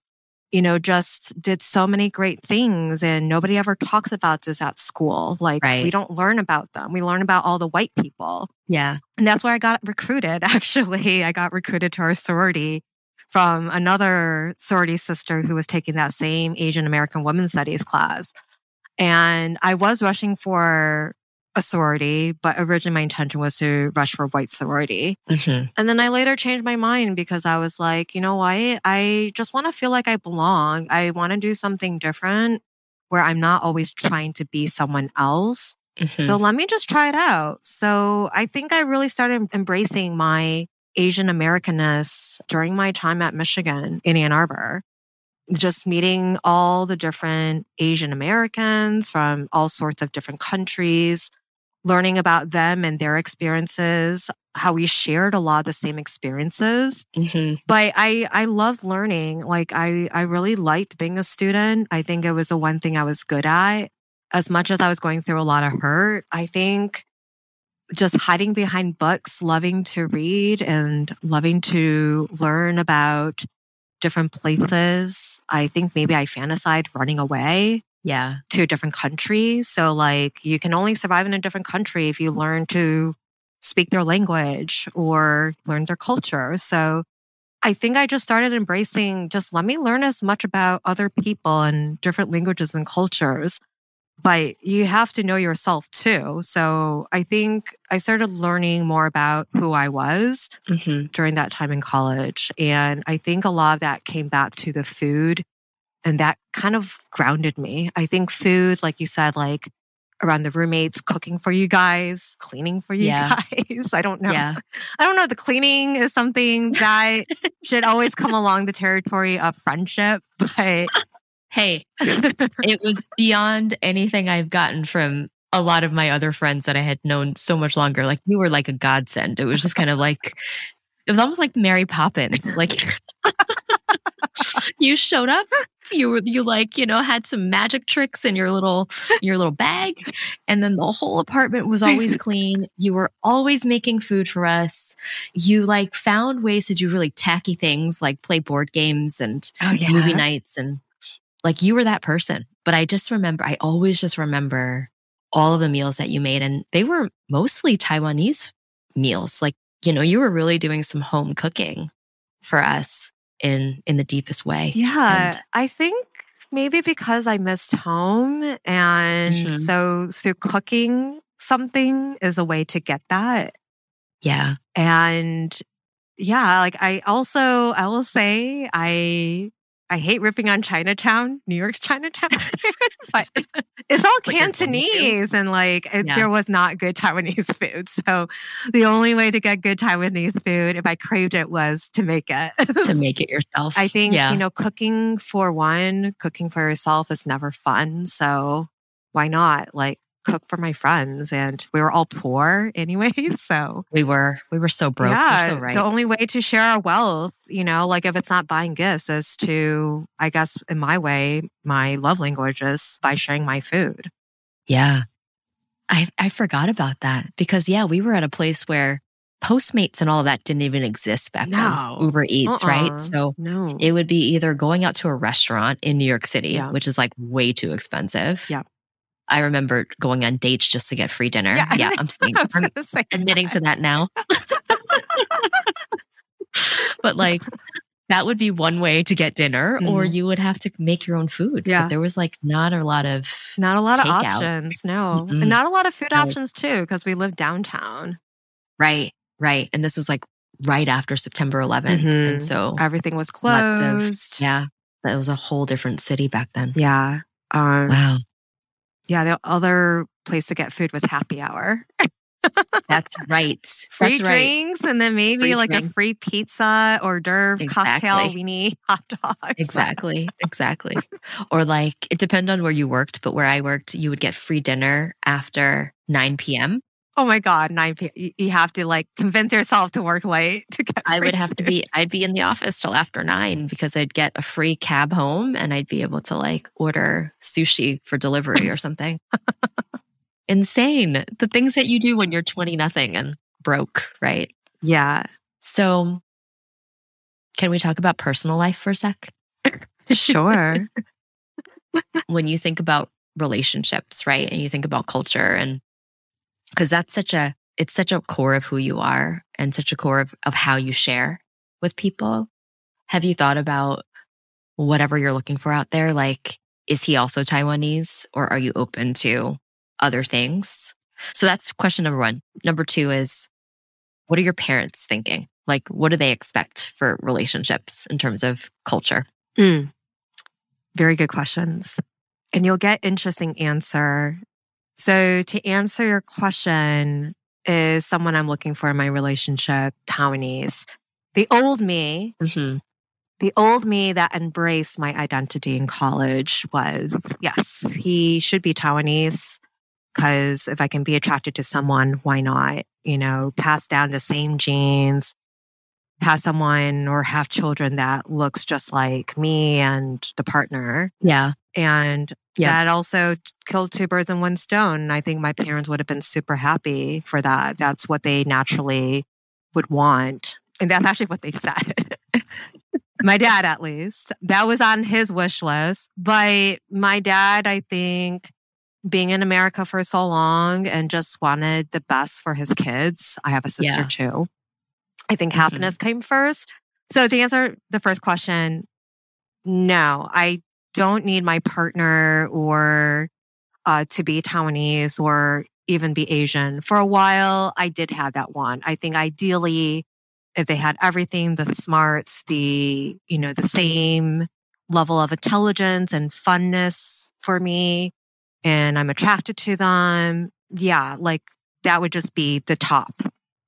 you know just did so many great things and nobody ever talks about this at school like Right. we don't learn about them we learn about all the white people Yeah. and that's where I got recruited, <laughs> actually. I got recruited to our sorority from another sorority sister who was taking that same Asian American Women's Studies class. And I was rushing for a sorority, but originally my intention was to rush for white sorority. Mhm. And then I later changed my mind because I was like, you know what? I just want to feel like I belong. I want to do something different where I'm not always trying to be someone else. Mhm. So let me just try it out. So I think I really started embracing my Asian Americanness during my time at Michigan in Ann Arbor. Just meeting all the different Asian Americans from all sorts of different countries, learning about them and their experiences, how we shared a lot of the same experiences Mhm. but I I loved learning. Like I I really liked being a student. I think it was the one thing I was good at. As much as I was going through a lot of hurt, I think just hiding behind books, loving to read and loving to learn about different places. I think maybe I fantasized running away Yeah. to a different country. So like you can only survive in a different country if you learn to speak their language or learn their culture. So I think I just started embracing just let me learn as much about other people and different languages and cultures. But you have to know yourself too. So I think I started learning more about who I was Mhm. during that time in college. And I think a lot of that came back to the food and that kind of grounded me. I think food, like you said, like around the roommates, cooking for you guys, cleaning for you <laughs> Yeah. guys. I don't know. Yeah. I don't know. The cleaning is something that <laughs> should always come along the territory of friendship, <laughs> but Hey, <laughs> it was beyond anything I've gotten from a lot of my other friends that I had known so much longer. Like you were like a godsend. It was just kind of like it was almost like Mary Poppins. Like you showed up, you were you like, you know, had some magic tricks in your little your little bag, and then the whole apartment was always <laughs> clean. You were always making food for us. You like found ways to do really tacky things like play board games and oh, movie nights and like you were that person. But I just remember, I always just remember all of the meals that you made, and they were mostly Taiwanese meals. Like, you know, you were really doing some home cooking for us in in the deepest way. Yeah, And- I think maybe because I missed home. And Mhm. so, so cooking something is a way to get that. yeah. And yeah, like I also, I will say, I, I hate ripping on Chinatown, New York's Chinatown, <laughs> <laughs> but it's all you're going to. Cantonese and like it, Yeah. there was not good Taiwanese <laughs> food. So the only way to get good Taiwanese food, if I craved it, was to make it. To make it yourself. I think, yeah. you know, cooking for one, cooking for yourself is never fun. So why not like cook for my friends? And we were all poor anyway. <laughs> So we were we were so broke. yeah, so right. the only way to share our wealth, you know, like if it's not buying gifts, is to, I guess, in my way, my love language is by sharing my food. Yeah. I I forgot about that because yeah, we were at a place where Postmates and all that didn't even exist back No. then. Uber Eats, Uh-uh. right? So No. it would be either going out to a restaurant in New York City, Yeah. which is like way too expensive. Yeah. I remember going on dates just to get free dinner. Yeah, <laughs> Yeah, I'm saying I'm admitting to that now. <laughs> but like that would be one way to get dinner, or Mhm. you would have to make your own food. Yeah. But there was like not a lot of Not a lot of options. No. Mm-mm. And not a lot of food options too, because we live downtown. right, right. And this was like right after September 11th. Mhm. And so, Everything was. Lots of- closed. yeah, that was a whole different city back then. Yeah. Um, Wow. Yeah. The other place to get food was happy hour. <laughs> That's right. Free That's right. drinks and then maybe Free like a free pizza, hors d'oeuvre, cocktail, Exactly. weenie, <laughs> hot dogs. Exactly. <laughs> Exactly. or like it depended on where you worked, but where I worked, you would get free dinner after 9 p.m. Oh my God. 9 p.m. You- You have to like convince yourself to work late to get I would have to be, I'd be in the office till after nine because I'd get a free cab home and I'd be able to like order sushi for delivery or something. <laughs> Insane. The things that you do when you're 20 nothing and broke, right? Yeah. So, can we talk about personal life for a sec? Sure. <laughs> when you think about relationships, right? And you think about culture and because that's such a it's such a core of who you are and such a core of, of how you share with people. Have you thought about whatever you're looking for out there? Like, is he also Taiwanese or are you open to other things? So that's question number one. Number two is what are your parents thinking? Like, what do they expect for relationships in terms of culture? Mm. Very good questions. And you'll get interesting answer. So to answer your question, is someone I'm looking for in my relationship Taiwanese? The old me, Mm-hmm. the old me that embraced my identity in college was yes, he should be Taiwanese. Cause if I can be attracted to someone, why not? You know, pass down the same genes, have someone or have children that looks just like me and the partner. Yeah. And Yeah. that also killed two birds in one stone. I think my parents would have been super happy for that. That's what they naturally would want. And that's actually what they said. <laughs> my dad, at least, that was on his wish list. But my dad, I think, being in America for so long and just wanted the best for his kids. I have a sister Yeah. too. I think Mhm. happiness came first. So to answer the first question, no, I don't need my partner or uh, to be Taiwanese or even be Asian. For a while, I did have that one. I think ideally, if they had everything, the smarts, the, you know, the same level of intelligence and funness for me, and I'm attracted to them. Yeah, like that would just be the top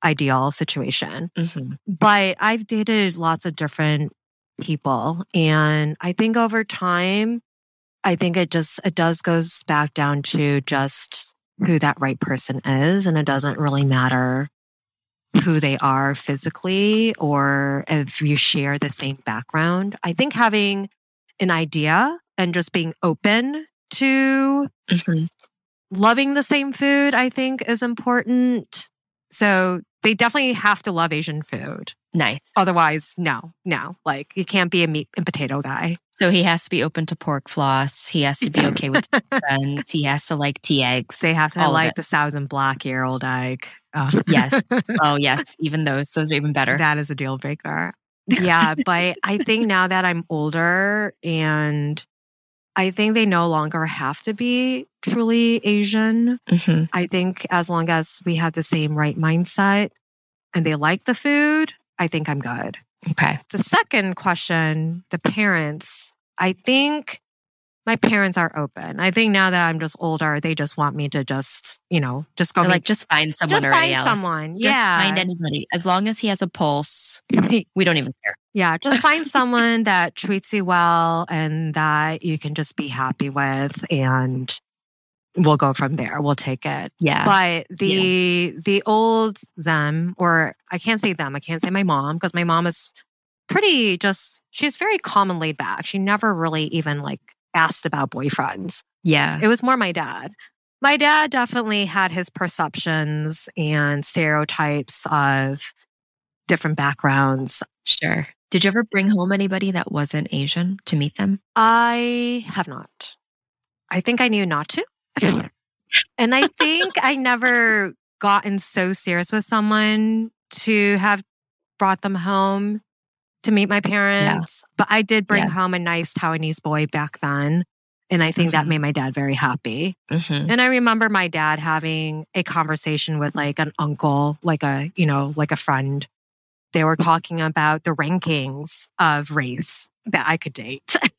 ideal situation Mm-hmm. but I've dated lots of different people. And I think over time, I think it just, it does goes back down to just who that right person is. And it doesn't really matter who they are physically or if you share the same background. I think having an idea and just being open to Mm-hmm. loving the same food, I think is important. So they definitely have to love Asian food. Nice. Otherwise, no, no. Like you can't be a meat and potato guy. So he has to be open to pork floss. He has to be okay with <laughs> friends. He has to like tea eggs. They have to like the thousand black year old egg. Uh, Yes. <laughs> Oh, yes. Even those. Those are even better. that is a deal breaker. <laughs> Yeah, but I think now that I'm older and I think they no longer have to be truly Asian. Mhm. I think as long as we have the same right mindset and they like the food, I think I'm good. Okay. The second question, the parents, I think my parents are open. I think now that I'm just older, they just want me to just, you know, just go like just find someone just find someone. Just yeah. find anybody. As long as he has a pulse, we don't even care. yeah. Just <laughs> find someone that treats you well and that you can just be happy with and we'll go from there. We'll take it. Yeah. But the the old them, or I can't say them, I can't say my mom, because my mom is pretty just she's very calm and laid back. She never really even like asked about boyfriends. yeah. It was more my dad. My dad definitely had his perceptions and stereotypes of different backgrounds. Sure. Did you ever bring home anybody that wasn't Asian to meet them? I have not. I think I knew not to. And I think I never gotten so serious with someone to have brought them home to meet my parents. But I did bring Yeah. home a nice Taiwanese boy back then. And I think that Mhm. made my dad very happy. Mhm. And I remember my dad having a conversation with like an uncle, like a, you know, like a friend. They were talking about the rankings of race that I could date. <laughs>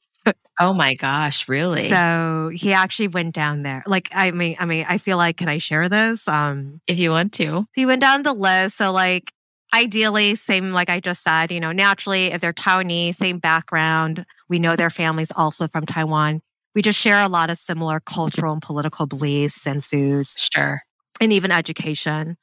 Oh my gosh, really? So he actually went down there. Like, I mean, I mean, I feel like, can I share this? Um, if you want to. he went down the list. So like, ideally, same like I just said, you know, naturally, if they're Taiwanese, same background, we know their families also from Taiwan. We just share a lot of similar cultural and political beliefs and foods Sure. and even education.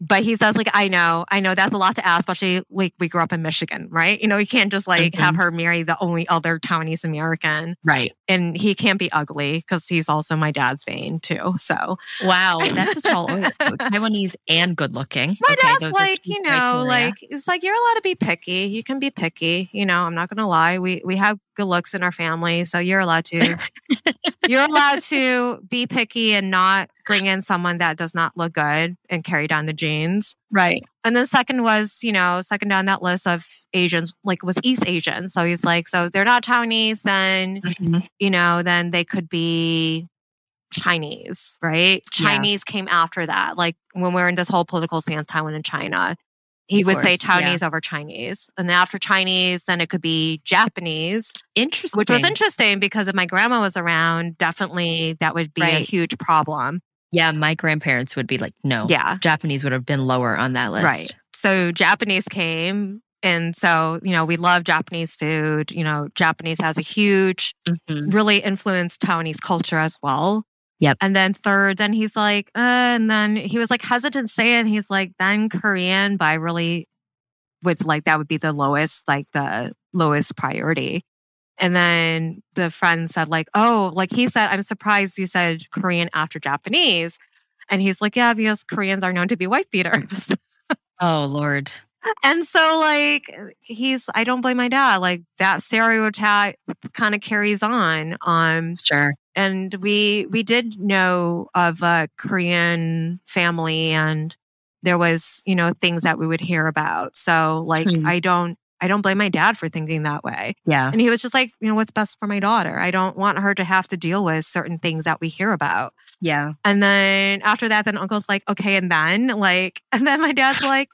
But he says, like, I know, I know that's a lot to ask, especially like we grew up in Michigan, right? You know, you can't just like have mm-hmm. her marry the only other Taiwanese American. Right. And he can't be ugly because he's also my dad's vain too. So Wow. That's a tall <laughs> order. Taiwanese and good looking. my Okay, dad's like, you know, criteria. like it's like you're allowed to be picky. You can be picky. You know, I'm not gonna lie. We we have good looks in our family, so you're allowed to. <laughs> you're allowed to be picky and not bring in someone that does not look good and carry down the genes. right. And then second was, you know, second down that list of Asians, like was East Asian. So he's like, so they're not Taiwanese, then, Mhm. you know, then they could be Chinese, right? Yeah. Chinese came after that. Like when we're in this whole political stance, Taiwan and China, he Of would say course, yeah. Taiwanese over Chinese. And then after Chinese, then it could be Japanese, Interesting. which was interesting because if my grandma was around, definitely that would be a huge problem. Yeah, my grandparents would be like, no. Yeah. Japanese would have been lower on that list. Right. So Japanese came. And so, you know, we love Japanese food. You know, Japanese has a huge, Mhm. really influenced Taiwanese culture as well. Yep. And then third, then he's like, uh, and then he was like hesitant to say it. And he's like, then Korean, by really with like that would be the lowest, like the lowest priority. And then the friend said, like, oh, like he said, I'm surprised you said Korean after Japanese. And he's like, yeah, because Koreans are known to be wife beaters. <laughs> Oh, Lord. And so, like, he's, I don't blame my dad. Like, that stereotype kind of carries on. Um, Sure. and we, we did know of a Korean family and there was, you know, things that we would hear about. So, like, Hmm. I don't, I don't blame my dad for thinking that way. Yeah. And he was just like, you know, what's best for my daughter? I don't want her to have to deal with certain things that we hear about. Yeah. And then after that, then uncle's like, okay, and then like, <laughs> and then my dad's like,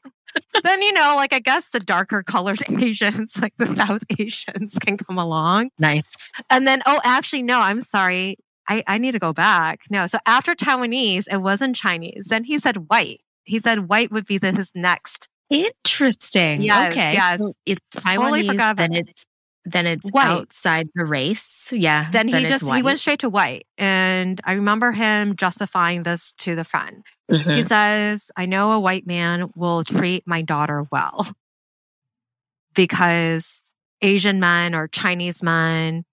then you know, like I guess the darker colored <laughs> Asians, like the South Asians, can come along. Nice. And then, oh, actually, no, I'm sorry. I, I need to go back. No, so after Taiwanese, it wasn't Chinese. Then he said white. He said white would be the, his next. Interesting. Yes, okay. yes. So it's Totally Taiwanese, forgot then that. it's then it's White. outside the race. Yeah. Then he it's just he went straight to white, and I remember him justifying this to the friend. He Mhm. says, I know a white man will treat my daughter well <laughs> because Asian men or Chinese men,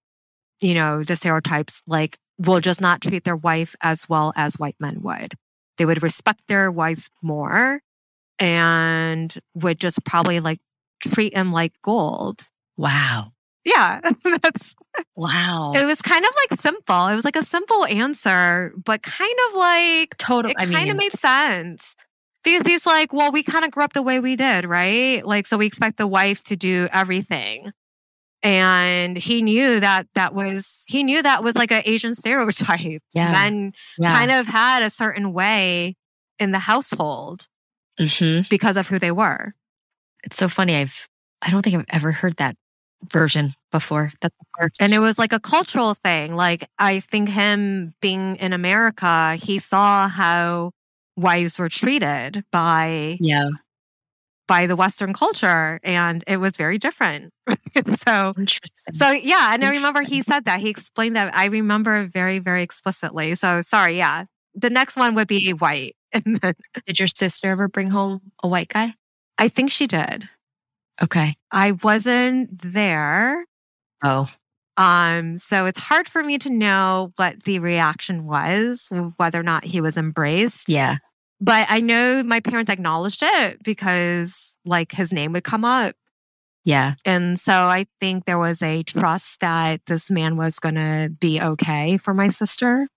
you know, the stereotypes like will just not treat their wife as well as white men would. They would respect their wives more and would just probably like treat him like gold. Wow. Yeah, <laughs> that's Wow. it was kind of like simple. It was like a simple answer, but kind of like totally. it I kind of made sense because he's like, well, we kind of grew up the way we did, right? Like, so we expect the wife to do everything. And he knew that that was, he knew that was like an Asian stereotype. Yeah. Men yeah. kind of had a certain way in the household Mhm. because of who they were. It's so funny. I've I don't think I've ever heard that version before. That's the first. And it was like a cultural thing. Like, I think him being in America, he saw how wives were treated by yeah. by the Western culture, and it was very different. <laughs> so, Interesting. so yeah, and I remember he said that he explained that. I remember very, very explicitly. So sorry, yeah. The next one would be white, <laughs> and then Did your sister ever bring home a white guy? I think she did. Okay. I wasn't there, Oh. um, so it's hard for me to know what the reaction was, whether or not he was embraced. Yeah. But I know my parents acknowledged it because, like, his name would come up. Yeah. And so I think there was a trust that this man was going to be okay for my sister.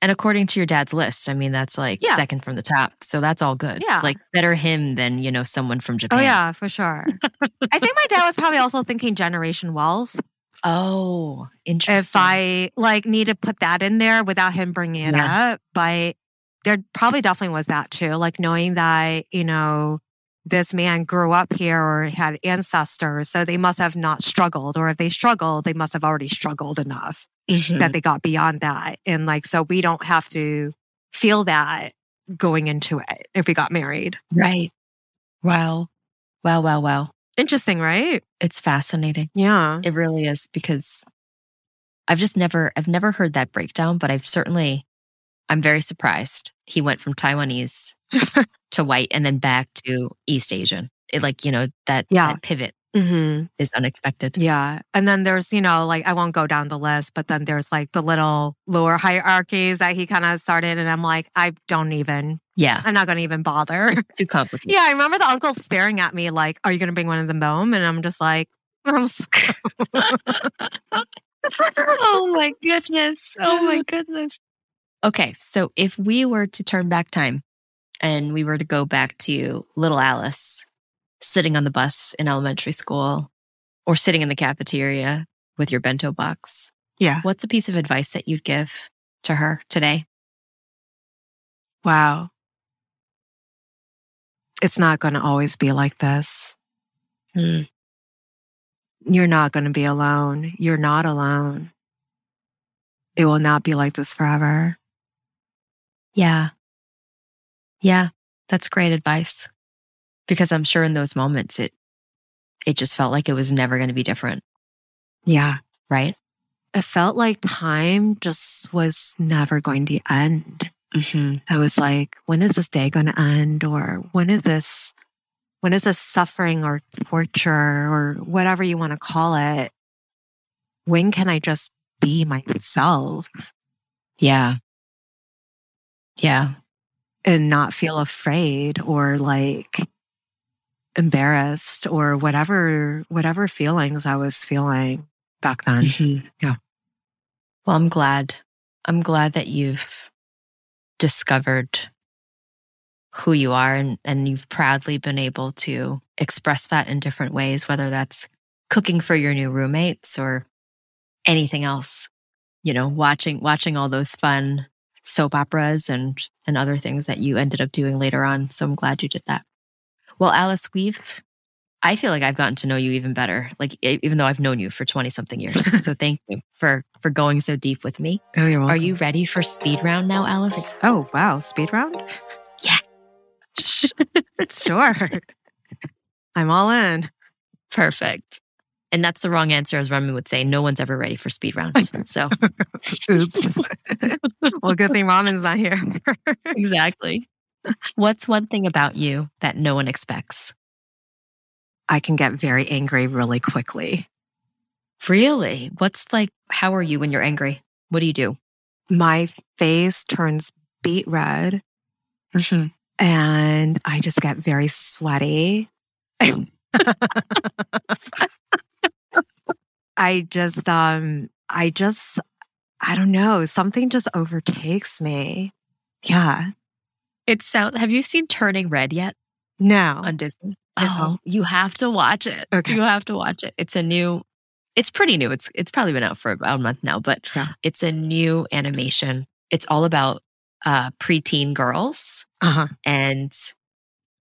And according to your dad's list, I mean, that's like Yeah. second from the top. So that's all good. Yeah. Like better him than, you know, someone from oh, Japan. Oh, yeah, for sure. I think my dad was probably also thinking generation wealth. Oh, interesting. If I like need to put that in there without him bringing it Yeah. up, but there probably definitely was that too. Like knowing that, you know, this man grew up here or had ancestors, so they must have not struggled. Or if they struggled, they must have already struggled enough Mhm. that they got beyond that. And like, so we don't have to feel that going into it if we got married. right. Wow. Wow. Wow. Wow. Interesting, right? It's fascinating. Yeah. It really is because I've just never, I've never heard that breakdown, but I've certainly, I'm very surprised. He went from Taiwanese <laughs> to white and then back to East Asian. It like, you know, that, Yeah. that pivot hmm is unexpected. Yeah. And then there's, you know, like I won't go down the list, but then there's like the little lower hierarchies that he kind of started. And I'm like, I don't even, Yeah. I'm not going to even bother. Too complicated. yeah. I remember the uncle staring at me like, are you going to bring one of them home? And I'm just like, <laughs> I'm oh my goodness. Oh my goodness. Okay. So if we were to turn back time and we were to go back to little Alice sitting on the bus in elementary school or sitting in the cafeteria with your bento box, yeah. what's a piece of advice that you'd give to her today? Wow. It's not going to always be like this. Hmm. You're not going to be alone. You're not alone. It will not be like this forever. Yeah. Yeah. That's great advice. Because I'm sure in those moments it it just felt like it was never going to be different, Yeah. right? It felt like time just was never going to end. hmm I was like, when is this day going to end? Or when is this, when is this suffering or torture or whatever you want to call it? When can I just be myself Yeah. Yeah. And not feel afraid or like embarrassed or whatever, whatever feelings I was feeling back then. Mhm. Yeah. Well, I'm glad. I'm glad that you've discovered who you are and, and you've proudly been able to express that in different ways, whether that's cooking for your new roommates or anything else. You know, watching watching all those fun soap operas and and other things that you ended up doing later on. So I'm glad you did that. Well, Alice, we've I feel like I've gotten to know you even better, like even though I've known you for 20 something years. <laughs> so thank you for for going so deep with me. Oh, you're welcome. Are you ready for speed round now, Alice? Oh, wow. Speed round? Yeah. sure. <laughs> I'm all in. Perfect. And that's the wrong answer, as Remy would say. No one's ever ready for speed rounds. <laughs> So Oops. <laughs> well, good thing Ramen's not here. <laughs> exactly. What's one thing about you that no one expects? I can get very angry really quickly. Really? What's like? How are you when you're angry? What do you do? My face turns beet red mm-hmm. and I just get very sweaty. I just, um, I just, I don't know, something just overtakes me. Yeah. It sounds. Have you seen Turning Red yet No. on Disney? Oh, you have to watch it. Okay. You have to watch it. It's a new. It's pretty new. It's it's probably been out for about a month now, but Yeah. it's a new animation. It's all about uh preteen girls Uh-huh. and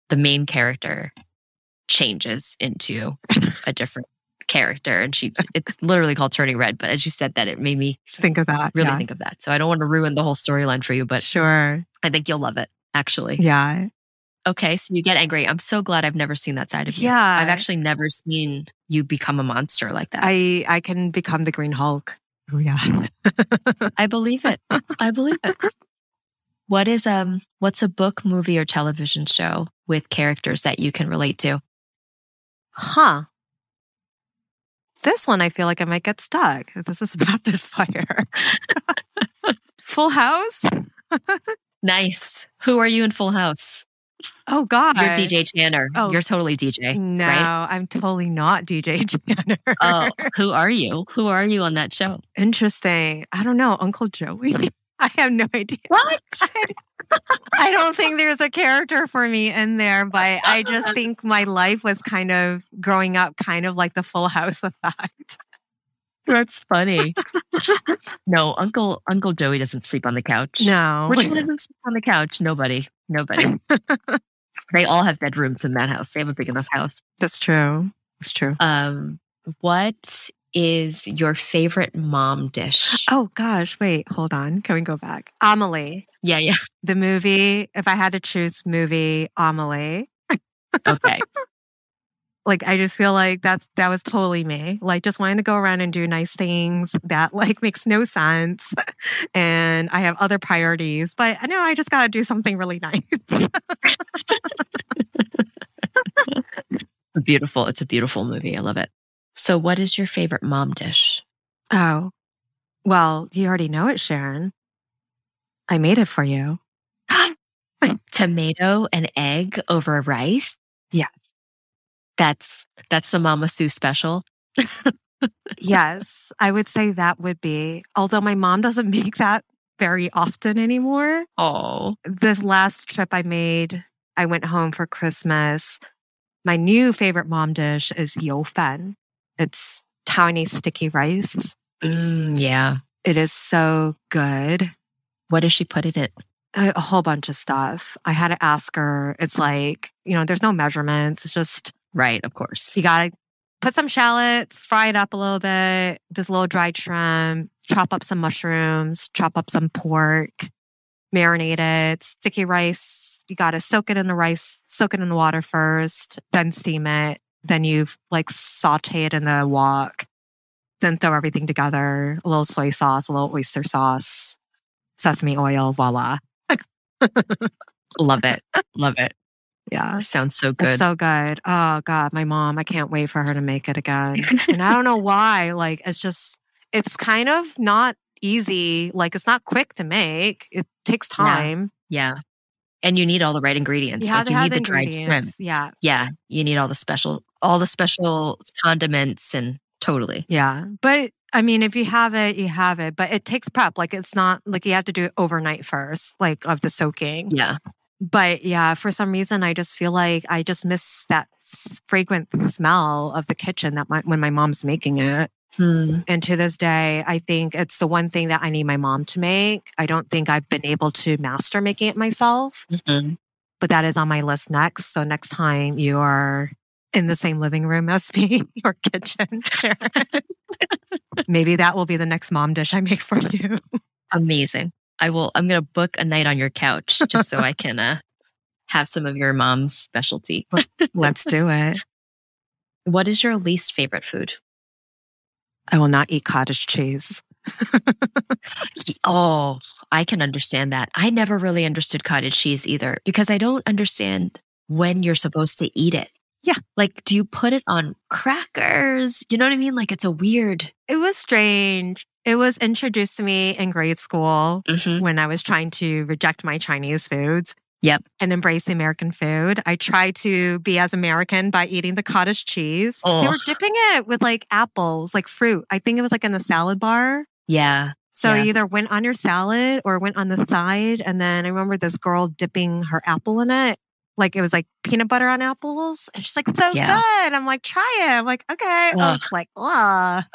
the main character changes into a different character and she it's literally called turning red but as you said that it made me Think of that. really yeah. think of that so i don't want to ruin the whole storyline for you but Sure. i think you'll love it actually Yeah. okay so you get angry i'm so glad i've never seen that side of you Yeah. i've actually never seen you become a monster like that I I can become the Green Hulk. Oh yeah. I believe it i believe it what is um what's a book movie or television show with characters that you can relate to Huh. This one I feel like I might get stuck. This <laughs> is rapid fire. Full House? <laughs> nice who are you in full house Oh God. You're DJ Tanner. Oh. You're totally DJ. No, right? I'm totally not DJ <laughs> Tanner. Oh, who are you? Who are you on that show? Interesting. I don't know. Uncle Joey. <laughs> I have no idea. What? <laughs> I don't think there's a character for me in there, but I just <laughs> think my life was kind of growing up, kind of like the full house effect. That's funny. no, Uncle Uncle Joey doesn't sleep on the couch. No. Which one of them sleep on the couch? Nobody. Nobody. they all have bedrooms in that house. They have a big enough house. That's true. That's true. Um, what is your favorite mom dish? Oh gosh, wait, hold on. Can we go back? Amelie. Yeah, yeah. The movie, if I had to choose movie, Amelie. Okay. like I just feel like that's that was totally me. Like just wanting to go around and do nice things that like makes no sense. <laughs> and I have other priorities, but I know I just gotta do something really <laughs> nice. <laughs> beautiful. It's a beautiful movie. I love it. So, what is your favorite mom dish? oh. Well, you already know it, Sharon. I made it for you. <gasps> Tomato and egg over rice. Yeah. That's that's the Mama Hsu special. <laughs> yes, I would say that would be, although my mom doesn't <laughs> make that very often anymore. Oh, This last trip I made, I went home for Christmas. My new favorite mom dish is yo fen. It's tiny sticky rice. mm, yeah. It is so good. What does she put in it? A, a whole bunch of stuff. I had to ask her. It's like, you know, there's no measurements. It's just, Right, of course. you got to put some shallots, fry it up a little bit, this little dried shrimp, chop up some mushrooms, chop up some pork, marinate it, sticky rice. You got to soak it in the rice, soak it in the water first, then steam it. Then you like saute it in the wok, then throw everything together, a little soy sauce, a little oyster sauce, sesame oil, voila. Love it. Love it. <laughs> Yeah. Sounds so It's good. so good. Oh God, my mom, I can't wait for her to make it again. and I don't know <laughs> why. Like it's just it's kind of not easy. Like it's not quick to make. It takes time. yeah. And you need all the right ingredients. You Like, you need the the dried shrimp. ingredients. Yeah. Yeah. You need all the special all the special condiments and totally. Yeah. But I mean, if you have it, you have it. But it takes prep. Like it's not like you have to do it overnight first, like of the soaking. Yeah. But yeah, for some reason, I just feel like I just miss that fragrant smell of the kitchen that my, when my mom's making it. Hmm. And to this day, I think it's the one thing that I need my mom to make. I don't think I've been able to master making it myself, Mhm. but that is on my list next. So next time you are in the same living room as <laughs> me or kitchen, maybe that will be the next mom dish I make for you. Amazing. I will I'm gonna book a night on your couch just so I can uh have some of your mom's specialty. Let's do it. What is your least favorite food? I will not eat cottage cheese. Oh, I can understand that. I never really understood cottage cheese either because I don't understand when you're supposed to eat it. Yeah. Like, do you put it on crackers? You know what I mean? Like, it's a weird. It was strange. It was introduced to me in grade school mm-hmm. when I was trying to reject my Chinese foods. Yep. And embrace the American food. I tried to be as American by eating the cottage cheese. They were dipping it with like apples, like fruit. I think it was like in the salad bar. Yeah. So Yeah. either went on your salad or went on the side. And then I remember this girl dipping her apple in it. Like it was like peanut butter on apples. And she's like, so Yeah. good. I'm like, try it. I'm like, okay. I was like, ah.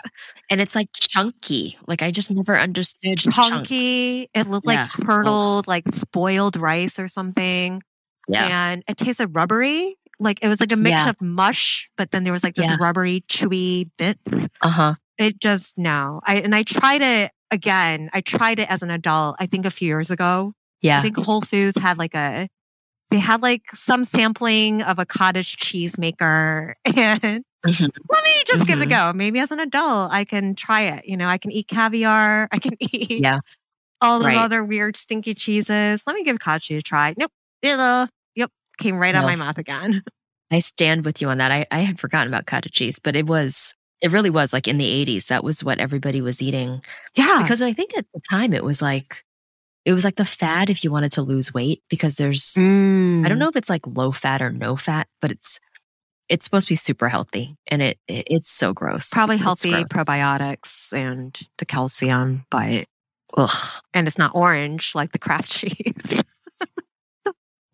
And it's like chunky. Like, I just never understood chunky. It looked like Yeah. curdled, like spoiled rice or something. Yeah. And it tasted rubbery. Like it was like a mix Yeah. of mush, but then there was like this rubbery, chewy bit. Uh huh. It just no. I and I tried it again. I tried it as an adult. I think a few years ago. Yeah. I think Whole Foods had like a. They had like some sampling of a cottage cheese maker, <laughs> and Mhm. let me just give it a Mhm. go. Maybe as an adult, I can try it. You know, I can eat caviar. <laughs> I can eat Yeah. all those Right. other weird stinky cheeses. Let me give cottage cheese a try. Nope. It'll, yep. Came right out No. my mouth again. <laughs> I stand with you on that. I, I had forgotten about cottage cheese, but it was, it really was like in the 80s. That was what everybody was eating. Yeah. Because I think at the time it was like, it was like the fad if you wanted to lose weight because there's, Mm. I don't know if it's like low fat or no fat, but it's, it's supposed to be super healthy and it, it it's so gross. Probably It's healthy gross. probiotics and the calcium, but Ugh. And it's not orange like the Kraft <laughs> cheese.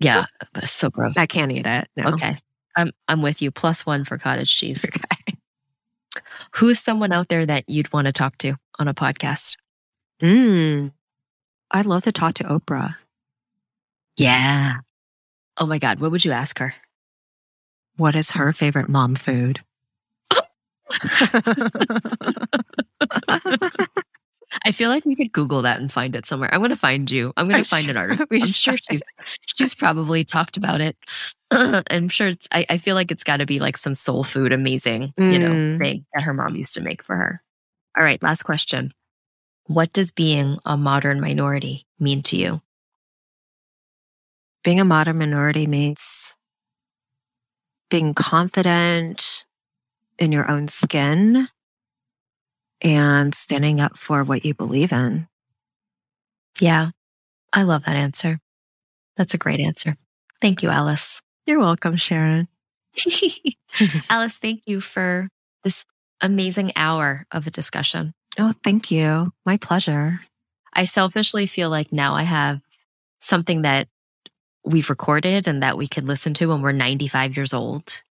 Yeah, but it's so gross. I can't eat it. No. Okay. I'm I'm with you. Plus one for cottage cheese. <laughs> Okay. Who's someone out there that you'd want to talk to on a podcast? Mm. I'd love to talk to Oprah. Yeah. Oh my God. What would you ask her? What is her favorite mom food? I feel like we could Google that and find it somewhere. I'm going to find you. I'm going to find sure an article. I'm sure she's she's probably talked about it. <clears throat> I'm sure. It's, I, I feel like it's got to be like some soul food, amazing, you know, Mm. thing that her mom used to make for her. All right, last question. What does being a modern minority mean to you? Being a modern minority means being confident in your own skin and standing up for what you believe in. Yeah, I love that answer. That's a great answer. Thank you, Alice. You're welcome, Sharon. <laughs> <laughs> Alice, thank you for this amazing hour of a discussion. Oh, thank you. My pleasure. I selfishly feel like now I have something that we've recorded and that we can listen to when we're 95 years old.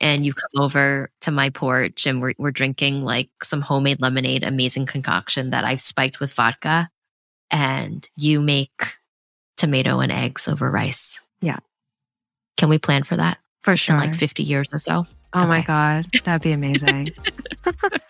And you come over to my porch and we're, we're drinking like some homemade lemonade, amazing concoction that I've spiked with vodka. And you make tomato and eggs over rice. Yeah. Can we plan for that For sure. in like 50 years or so? oh my. God. That'd be amazing. <laughs> <laughs>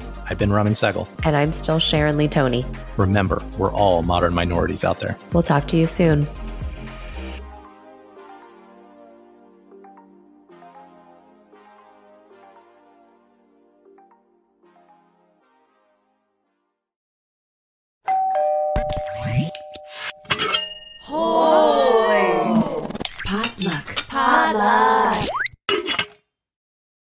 I've been Raman Segal. And I'm still Sharon Lee Tony. Remember, we're all modern minorities out there. We'll talk to you soon.